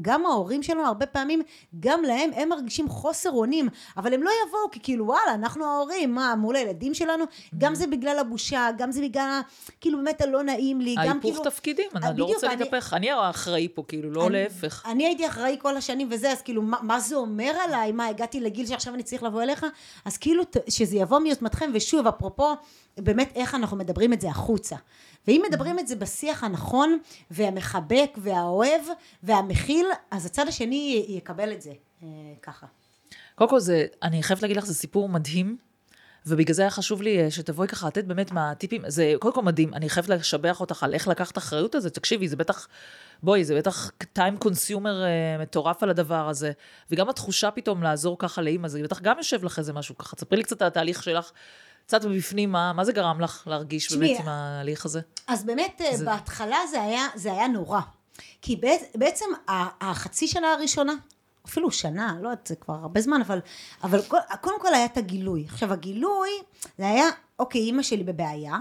גם ההורים שלנו הרבה פעמים, גם להם, הם מרגישים חוסר אונים, אבל הם לא יבואו כי כאילו וואלה, אנחנו ההורים, מה, מול הילדים שלנו? גם זה בגלל הבושה, גם זה בגלל, כאילו באמת הלא נעים לי, גם כאילו... ההיפוך תפקידים, אני לא רוצה להתהפך, אני האחראי פה, כאילו, לא להפך. אני הייתי אחראי כל השנים וזה, אז כאילו, מה זה אומר עליי? מה, הגעתי לגיל שעכשיו אני צריך לבוא אליך? אז כאילו, שזה יבוא מיוזמתכם, ושוב, אפרופו, באמת איך אנחנו מדברים את זה החוצה. ואם מדברים את זה בשיח הנכון והמחבק והאוהב והמכיל, אז הצד השני יקבל את זה אה, ככה. קודם כל זה, אני חייבת להגיד לך, זה סיפור מדהים. ובגלל זה היה חשוב לי אה, שתבואי ככה לתת באמת מהטיפים, זה קודם כל מדהים, אני חייבת לשבח אותך על איך לקחת אחריות על זה, תקשיבי, זה בטח, בואי, זה בטח time consumer uh, מטורף על הדבר הזה, וגם התחושה פתאום לעזור ככה לאימא, זה בטח גם יושב לך איזה משהו ככה, תספרי לי קצת על התהליך שלך קצת מבפנים, מה, מה זה גרם לך להרגיש שמי, באמת עם ההליך הזה? אז באמת, זה... בהתחלה זה היה, זה היה נורא. כי בעצם החצי שנה הראשונה, אפילו שנה, לא יודעת, זה כבר הרבה זמן, אבל, אבל קודם כל היה את הגילוי. עכשיו, הגילוי, זה היה, אוקיי, אימא שלי בבעיה,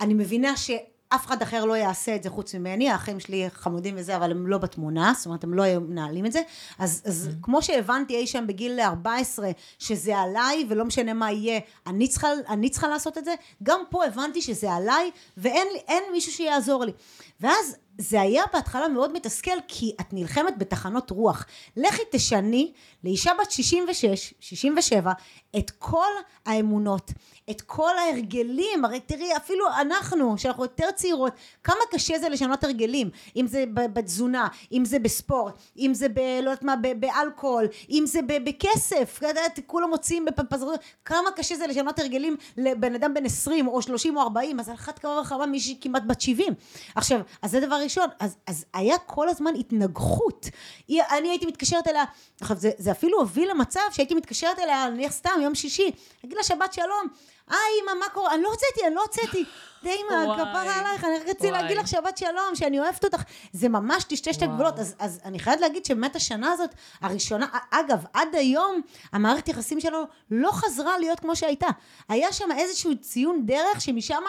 אני מבינה ש... אף אחד אחר לא יעשה את זה חוץ ממני, האחים שלי חמודים וזה, אבל הם לא בתמונה, זאת אומרת, הם לא היו מנהלים את זה. אז, אז mm-hmm. כמו שהבנתי אי שם בגיל 14, שזה עליי, ולא משנה מה יהיה, אני צריכה, אני צריכה לעשות את זה, גם פה הבנתי שזה עליי, ואין לי, מישהו שיעזור לי. ואז זה היה בהתחלה מאוד מתסכל כי את נלחמת בתחנות רוח. לכי תשני לאישה בת 66, 67, את כל האמונות, את כל ההרגלים, הרי תראי אפילו אנחנו שאנחנו יותר צעירות, כמה קשה זה לשנות הרגלים, אם זה בתזונה, אם זה בספורט, אם זה ב... לא יודעת מה, באלכוהול, אם זה בכסף, כולם מוצאים בפזרות, כמה קשה זה לשנות הרגלים לבן אדם בן 20 או 30 או 40, אז על אחת כמה וכמה מישהי כמעט בת 70. עכשיו, אז זה דבר ראשון, אז, אז היה כל הזמן התנגחות. אני הייתי מתקשרת אליה, עכשיו זה, זה אפילו הוביל למצב שהייתי מתקשרת אליה, נניח סתם, יום שישי, אגיד לה שבת שלום, היי אמא, מה קורה? אני לא הוצאתי, אני לא הוצאתי. די אמא, כפרה עלייך, אני רק רציתי להגיד לך שבת שלום, שאני אוהבת אותך. זה ממש טשטש את הגבולות. אז, אז אני חייבת להגיד שבאמת השנה הזאת, הראשונה, אגב, עד היום, המערכת יחסים שלנו לא חזרה להיות כמו שהייתה. היה שם איזשהו ציון דרך שמשם...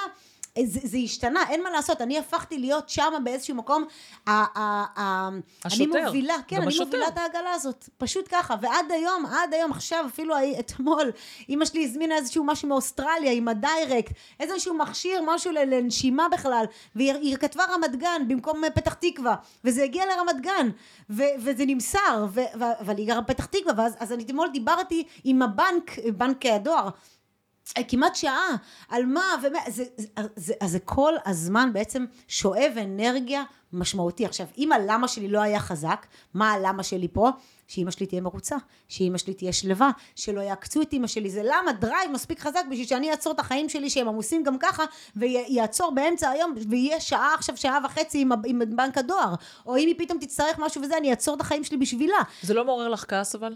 זה, זה השתנה, אין מה לעשות, אני הפכתי להיות שם באיזשהו מקום, ה, ה, ה, השוטר, אני מובילה, כן, אני השוטר. מובילה את העגלה הזאת, פשוט ככה, ועד היום, עד היום, עכשיו, אפילו אתמול, אמא שלי הזמינה איזשהו משהו מאוסטרליה עם הדיירקט, איזשהו מכשיר, משהו לנשימה בכלל, והיא כתבה רמת גן במקום פתח תקווה, וזה הגיע לרמת גן, ו, וזה נמסר, ו, ו, אבל היא גרה בפתח תקווה, ואז אז אני אתמול דיברתי עם הבנק, בנק הדואר, כמעט שעה, על מה, ומה, זה, זה, זה, אז זה כל הזמן בעצם שואב אנרגיה משמעותי. עכשיו, אם הלמה שלי לא היה חזק, מה הלמה שלי פה? שאימא שלי תהיה מרוצה, שאימא שלי תהיה שלווה, שלא יעקצו את אימא שלי, זה למה drive מספיק חזק בשביל שאני אעצור את החיים שלי שהם עמוסים גם ככה, ואעצור באמצע היום, ויהיה שעה עכשיו, שעה וחצי עם, עם בנק הדואר, או אם היא פתאום תצטרך משהו וזה, אני אעצור את החיים שלי בשבילה. זה לא מעורר לך כעס אבל?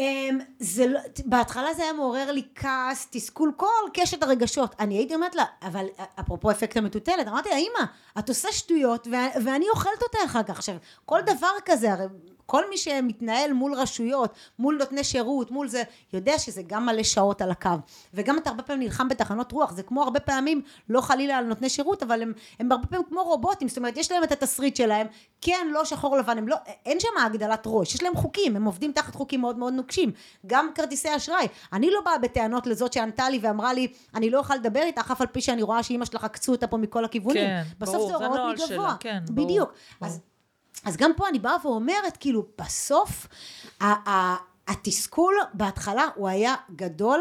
אמ, זה לא, בהתחלה זה היה מעורר לי כעס, תסכול, כל קשת הרגשות. אני הייתי אומרת לה, אבל אפרופו אפקט המטוטלת, אמרתי לה, אמא, את עושה שטויות ואני אוכלת אותה אחר כך. עכשיו, כל דבר כזה, הרי כל מי שמתנהל מול רשויות, מול נותני שירות, מול זה, יודע שזה גם מלא שעות על הקו. וגם אתה הרבה פעמים נלחם בתחנות רוח, זה כמו הרבה פעמים, לא חלילה על נותני שירות, אבל הם, הם הרבה פעמים כמו רובוטים, זאת אומרת, יש להם את התסריט שלהם, כן, לא שחור לבן, הם לא, אין שם הגדלת ראש, יש להם חוקים, הם עובדים תחת חוקים מאוד מאוד נוקשים. גם כרטיסי אשראי. אני לא באה בטענות לזאת שענתה לי ואמרה לי, אני לא אוכל לדבר איתך, אף על פי שאני רואה שאימא שלך עקצו אותה פה מכל הכיוונים. כן, בסוף ברור, זה הוראות מגבוה. כן, בדיוק. ברור. אז, אז גם פה אני באה ואומרת, כאילו, בסוף, ה- ה- התסכול בהתחלה הוא היה גדול,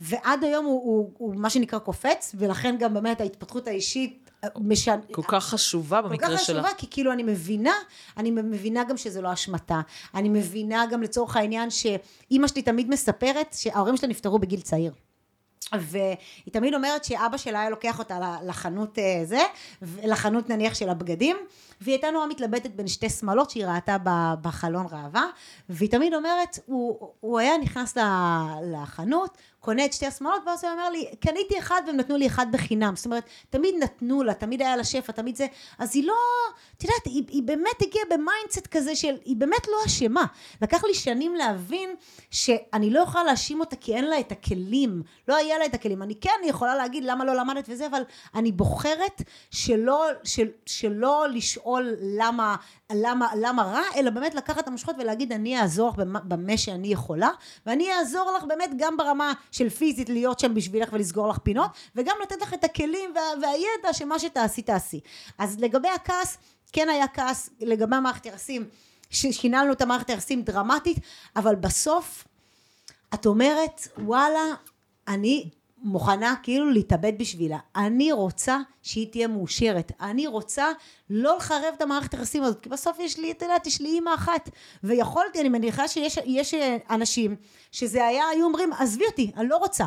ועד היום הוא, הוא, הוא מה שנקרא קופץ, ולכן גם באמת ההתפתחות האישית משנה... כל כך חשובה כל במקרה כך שלה. חשובה, כי כאילו אני מבינה, אני מבינה גם שזה לא אשמתה. אני מבינה גם לצורך העניין שאימא שלי תמיד מספרת שההורים שלה נפטרו בגיל צעיר. והיא תמיד אומרת שאבא שלה היה לוקח אותה לחנות אה, זה, לחנות נניח של הבגדים, והיא הייתה נורא מתלבטת בין שתי שמלות שהיא ראתה בחלון ראווה, והיא תמיד אומרת, הוא, הוא היה נכנס לחנות, קונה את שתי השמאלות, ואז הוא אומר לי, קניתי אחד והם נתנו לי אחד בחינם. זאת אומרת, תמיד נתנו לה, תמיד היה לה שפע, תמיד זה, אז היא לא, את יודעת, היא, היא באמת הגיעה ב mindset כזה של, היא באמת לא אשמה. לקח לי שנים להבין שאני לא יכולה להאשים אותה כי אין לה את הכלים, לא היה לה את הכלים. אני כן יכולה להגיד למה לא למדת וזה, אבל אני בוחרת שלא, של, שלא לשאול למה, למה, למה רע, אלא באמת לקחת את המושכות ולהגיד אני אעזור לך במה, שאני יכולה, ואני אעזור לך באמת גם ברמה של פיזית להיות שם בשבילך ולסגור לך פינות, וגם לתת לך את הכלים וה, והידע שמה שתעשי תעשי. אז לגבי הכעס, כן היה כעס לגבי מערכת יחסים, ששיננו את המערכת היחסים דרמטית, אבל בסוף את אומרת וואלה אני מוכנה כאילו להתאבד בשבילה. אני רוצה שהיא תהיה מאושרת. אני רוצה לא לחרב את המערכת היחסים הזאת כי בסוף יש לי את יודעת יש לי אימא אחת. ויכולתי אני מניחה שיש יש אנשים שזה היה היו אומרים עזבי אותי אני לא רוצה.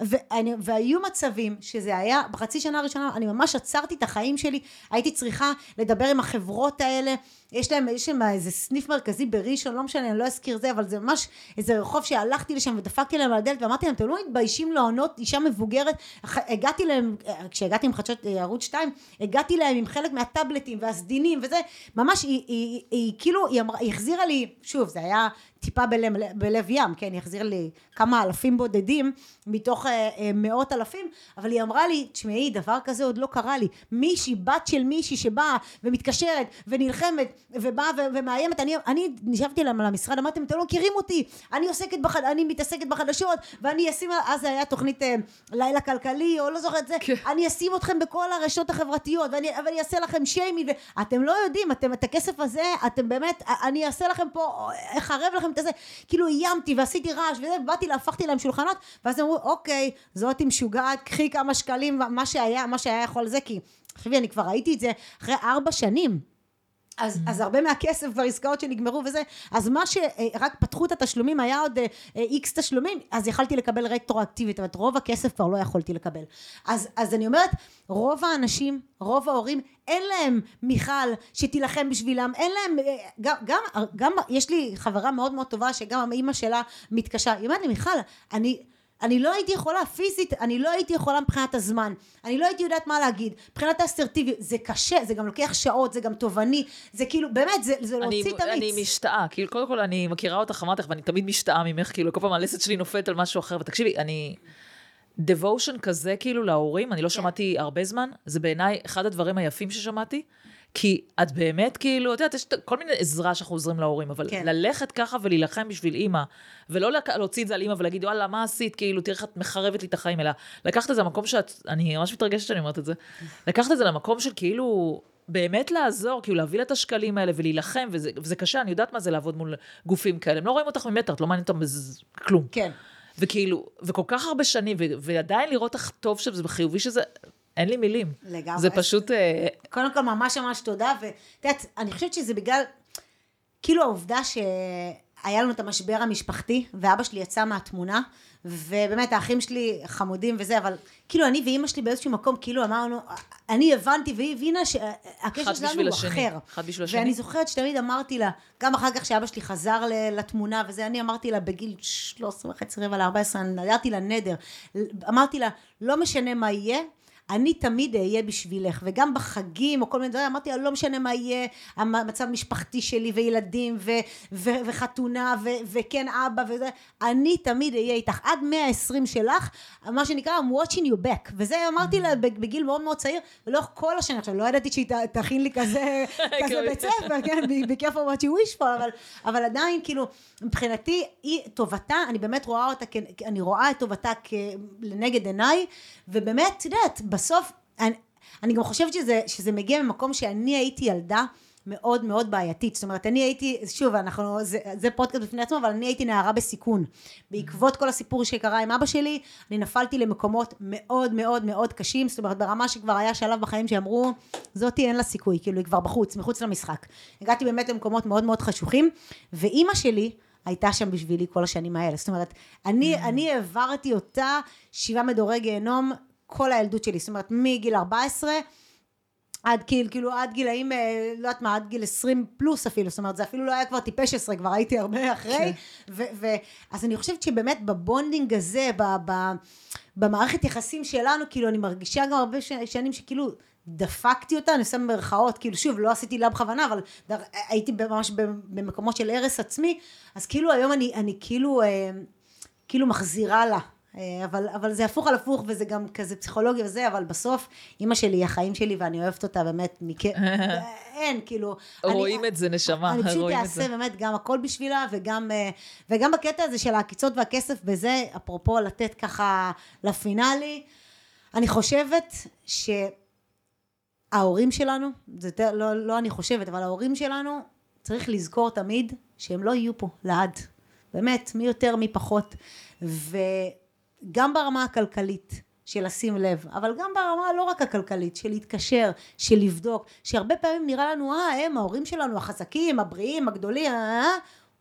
ואני, והיו מצבים שזה היה בחצי שנה הראשונה אני ממש עצרתי את החיים שלי. הייתי צריכה לדבר עם החברות האלה יש להם, יש להם איזה סניף מרכזי בראשון, לא משנה, אני לא אזכיר זה, אבל זה ממש איזה רחוב שהלכתי לשם ודפקתי להם על הדלת ואמרתי להם, אתם לא מתביישים לענות אישה מבוגרת? הגעתי להם, כשהגעתי עם חדשות אה, ערוץ 2, הגעתי להם עם חלק מהטאבלטים והסדינים וזה, ממש היא, היא, היא, היא כאילו, היא, אמרה, היא החזירה לי, שוב, זה היה טיפה בלב, בלב ים, כן, היא החזירה לי כמה אלפים בודדים מתוך אה, אה, מאות אלפים, אבל היא אמרה לי, תשמעי, דבר כזה עוד לא קרה לי. מישהי, בת של מישהי שבאה ומתקשרת ונלחמת ובאה ומאיימת, אני, אני נשבתי להם למשרד, אמרתי, אתם לא מכירים אותי, אני עוסקת, בחד, אני מתעסקת בחדשות, ואני אשים, אז זה היה תוכנית אה, לילה כלכלי, או לא זוכרת את זה, כן. אני אשים אתכם בכל הרשתות החברתיות, ואני, ואני אעשה לכם שיימינג, ואתם לא יודעים, אתם, את הכסף הזה, אתם באמת, אני אעשה לכם פה, אחרב לכם את הזה, כאילו איימתי ועשיתי רעש וזה, ובאתי, הפכתי להם שולחנות, ואז אמרו, אוקיי, זאתי משוגעת, קחי כמה שקלים, מה שהיה, מה שהיה יכול זה, כי, תחשבי, אני כבר ראיתי את זה אחרי ארבע שנים. אז, אז הרבה מהכסף כבר עסקאות שנגמרו וזה, אז מה שרק פתחו את התשלומים היה עוד איקס תשלומים, אז יכלתי לקבל רטרואקטיבית, אבל את רוב הכסף כבר לא יכולתי לקבל. אז, אז אני אומרת, רוב האנשים, רוב ההורים, אין להם מיכל שתילחם בשבילם, אין להם, אה, גם, גם, גם יש לי חברה מאוד מאוד טובה שגם אימא שלה מתקשה, היא אומרת לי, מיכל, אני... אני לא הייתי יכולה פיזית, אני לא הייתי יכולה מבחינת הזמן, אני לא הייתי יודעת מה להגיד, מבחינת האסרטיביות, זה קשה, זה גם לוקח שעות, זה גם תובעני, זה כאילו, באמת, זה, זה אני, להוציא את המיץ. אני משתאה, כאילו, קודם כל אני מכירה אותך, אמרתי לך, ואני תמיד משתאה ממך, כאילו, כל פעם הלסת שלי נופלת על משהו אחר, ותקשיבי, אני... devotion כזה, כאילו, להורים, אני לא כן. שמעתי הרבה זמן, זה בעיניי אחד הדברים היפים ששמעתי, כי את באמת, כאילו, את יודעת, יש כל מיני עזרה שאנחנו עוזרים להורים, אבל כן. ללכת ככה ולהילחם בשביל אימא, ולא. להוציא את זה על אימא ולהגיד, וואלה, מה עשית? כאילו, תראי איך את מחרבת לי את החיים, אלא לקחת את זה למקום שאת, אני ממש מתרגשת שאני אומרת את זה, לקחת את זה למקום של כאילו... באמת לעזור, כאילו להביא לה את השקלים האלה ולהילחם, וזה, וזה קשה, אני יודעת מה זה לעבוד מול גופים כאלה, הם לא רואים אותך ממטר, את לא מעניין אותם בז... כלום. כן. וכאילו, וכל כך הרבה שנים, ו- ועדיין לראות איך טוב שזה וחיובי שזה, אין לי מילים. לגמרי. זה פשוט, אה, קודם כל ממש ממש תודה, ואת יודעת, אני חושבת שזה בגלל, כאילו העובדה שהיה לנו את המשבר המשפחתי, ואבא שלי יצא מהתמונה, ובאמת האחים שלי חמודים וזה, אבל כאילו אני ואימא שלי באיזשהו מקום, כאילו אמרנו, אני הבנתי והיא הבינה שהקשר אחד שלנו בשביל הוא השני. אחר. אחד בשביל השני. ואני זוכרת שתמיד אמרתי לה, גם אחר כך שאבא שלי חזר לתמונה וזה, אני אמרתי לה בגיל 13 וחצי, רבע ל-14, נדרתי לה נדר. אמרתי לה, לא משנה מה יהיה, אני תמיד אהיה בשבילך, וגם בחגים או כל מיני דברים, אמרתי לה, לא משנה מה יהיה, המצב המשפחתי שלי וילדים ו- ו- וחתונה ו- וכן אבא וזה, אני תמיד אהיה איתך. עד 120 שלך, מה שנקרא, I'm watching you back. וזה אמרתי לה בגיל מאוד מאוד צעיר, ולאורך כל השנה, עכשיו לא ידעתי שהיא תכין לי כזה, כזה בית ספר, כן, careful what you wish for, אבל, אבל עדיין, כאילו, מבחינתי, היא, טובתה, אני באמת רואה אותה, אני רואה את טובתה לנגד עיניי, ובאמת, את יודעת, בסוף, אני, אני גם חושבת שזה, שזה מגיע ממקום שאני הייתי ילדה מאוד מאוד בעייתית, זאת אומרת אני הייתי, שוב אנחנו, זה, זה פודקאסט בפני עצמו, אבל אני הייתי נערה בסיכון, בעקבות כל הסיפור שקרה עם אבא שלי, אני נפלתי למקומות מאוד מאוד מאוד קשים, זאת אומרת ברמה שכבר היה שלב בחיים שאמרו, זאתי אין לה סיכוי, כאילו היא כבר בחוץ, מחוץ למשחק, הגעתי באמת למקומות מאוד מאוד חשוכים, ואימא שלי, הייתה שם בשבילי כל השנים האלה. זאת אומרת, אני, אני העברתי אותה שבעה מדורי גיהנום כל הילדות שלי. זאת אומרת, מגיל 14 עד גיל, כאילו עד גילאים, אה, לא יודעת מה, עד גיל 20 פלוס אפילו, זאת אומרת, זה אפילו לא היה כבר טיפש 10, כבר הייתי הרבה אחרי. ו- ו- אז אני חושבת שבאמת ב bonding הזה, ב- ב- במערכת יחסים שלנו, כאילו, אני מרגישה גם הרבה שנים שכאילו... דפקתי אותה, אני עושה במרכאות, כאילו שוב, לא עשיתי לה בכוונה, אבל דר, הייתי ממש במקומות של הרס עצמי, אז כאילו היום אני, אני כאילו, אה, כאילו מחזירה לה, אבל, אבל זה הפוך על הפוך וזה גם כזה פסיכולוגי וזה, אבל בסוף אימא שלי היא החיים שלי ואני אוהבת אותה באמת, מכ... אין, כאילו... רואים אני, את זה נשמה, אני פשוט רואים את אעשה זה. באמת גם הכל בשבילה וגם, אה, וגם בקטע הזה של העקיצות והכסף בזה, אפרופו לתת ככה לפינאלי, אני חושבת ש... ההורים שלנו, זה יותר, לא, לא אני חושבת, אבל ההורים שלנו, צריך לזכור תמיד שהם לא יהיו פה לעד. באמת, מי יותר מי פחות. וגם ברמה הכלכלית, של לשים לב, אבל גם ברמה לא רק הכלכלית, של להתקשר, של לבדוק, שהרבה פעמים נראה לנו, אה, הם ההורים שלנו החזקים, הבריאים, הגדולים, אה, אה,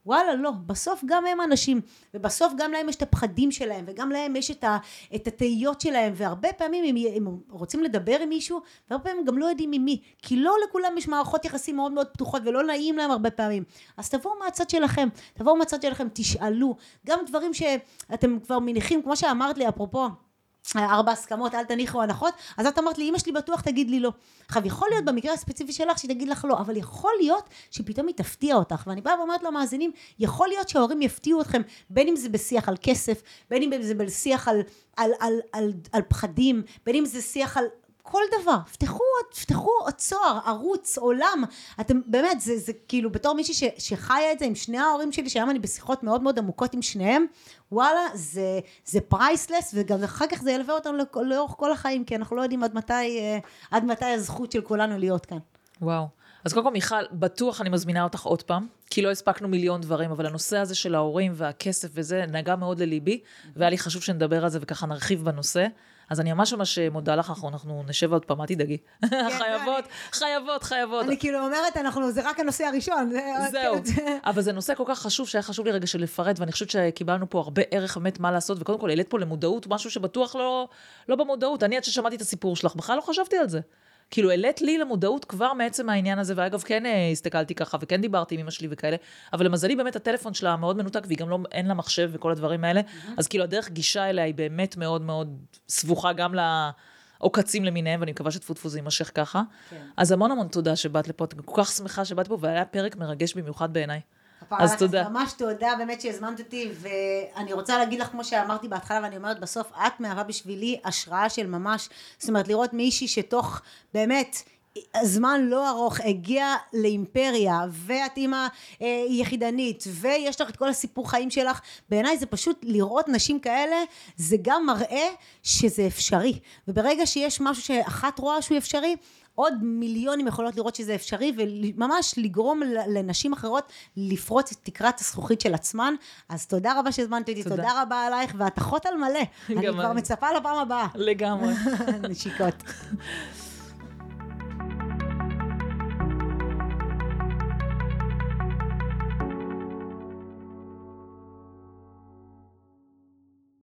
וואלה לא, בסוף גם הם אנשים ובסוף גם להם יש את הפחדים שלהם וגם להם יש את, ה, את התהיות שלהם והרבה פעמים הם, הם רוצים לדבר עם מישהו והרבה פעמים גם לא יודעים עם מי כי לא לכולם יש מערכות יחסים מאוד מאוד פתוחות ולא נעים להם הרבה פעמים. אז תבואו מהצד שלכם תבואו מהצד שלכם תשאלו. גם דברים שאתם כבר מניחים כמו שאמרת לי אפרופו ארבע הסכמות, אל תניחו הנחות, אז את אמרת לי, אמא שלי בטוח תגיד לי לא. עכשיו, יכול להיות במקרה הספציפי שלך שהיא תגיד לך לא, אבל יכול להיות שפתאום היא תפתיע אותך, ואני באה ואומרת למאזינים, יכול להיות שההורים יפתיעו אתכם, בין אם זה בשיח על כסף, בין אם זה בשיח על, על, על, על, על פחדים, בין אם זה שיח על כל דבר, פתחו, פתחו צוהר, ערוץ, עולם, אתם באמת, זה, זה כאילו בתור מישהי ש, שחיה את זה עם שני ההורים שלי, שהיום אני בשיחות מאוד מאוד עמוקות עם שניהם, וואלה, זה, זה פרייסלס, וגם אחר כך זה ילווה אותנו לאורך כל החיים, כי אנחנו לא יודעים עד מתי, אה, עד מתי הזכות של כולנו להיות כאן. וואו. אז קודם כל, מיכל, בטוח אני מזמינה אותך עוד פעם, כי לא הספקנו מיליון דברים, אבל הנושא הזה של ההורים והכסף וזה נגע מאוד לליבי, והיה לי חשוב שנדבר על זה וככה נרחיב בנושא. אז אני ממש ממש מודה לך, אנחנו, נשב עוד פעם, אל תדאגי. חייבות, חייבות, חייבות. אני כאילו אומרת, אנחנו, זה רק הנושא הראשון. זהו. אבל זה נושא כל כך חשוב, שהיה חשוב לי רגע של לפרט, ואני חושבת שקיבלנו פה הרבה ערך באמת מה לעשות, וקודם כל העלית פה למודעות משהו שבטוח לא, לא במודעות. אני עד ששמעתי את הסיפור שלך, בכלל לא חשבתי על זה. כאילו, העלית לי למודעות כבר מעצם העניין הזה, ואגב, כן אה, הסתכלתי ככה, וכן דיברתי עם אמא שלי וכאלה, אבל למזלי באמת הטלפון שלה מאוד מנותק, והיא גם לא, אין לה מחשב וכל הדברים האלה, mm-hmm. אז כאילו הדרך גישה אליה היא באמת מאוד מאוד סבוכה גם לעוקצים למיניהם, ואני מקווה שטפו טפו זה יימשך ככה. כן. אז המון המון תודה שבאת לפה, אני כל כך שמחה שבאת פה, והיה פרק מרגש במיוחד בעיניי. אז תודה. ממש תודה באמת שהזמנת אותי, ואני רוצה להגיד לך, כמו שאמרתי בהתחלה, ואני אומרת בסוף, את מהווה בשבילי השראה של ממש, זאת אומרת, לראות מישהי שתוך, באמת, זמן לא ארוך הגיע לאימפריה ואת אימא אה, יחידנית ויש לך את כל הסיפור חיים שלך בעיניי זה פשוט לראות נשים כאלה זה גם מראה שזה אפשרי וברגע שיש משהו שאחת רואה שהוא אפשרי עוד מיליונים יכולות לראות שזה אפשרי וממש לגרום לנשים אחרות לפרוץ את תקרת הזכוכית של עצמן. אז תודה רבה שהזמנת אותי תודה. תודה רבה עלייך ואת אחות על מלא. אני כבר מצפה לפעם הבאה. לגמרי. נשיקות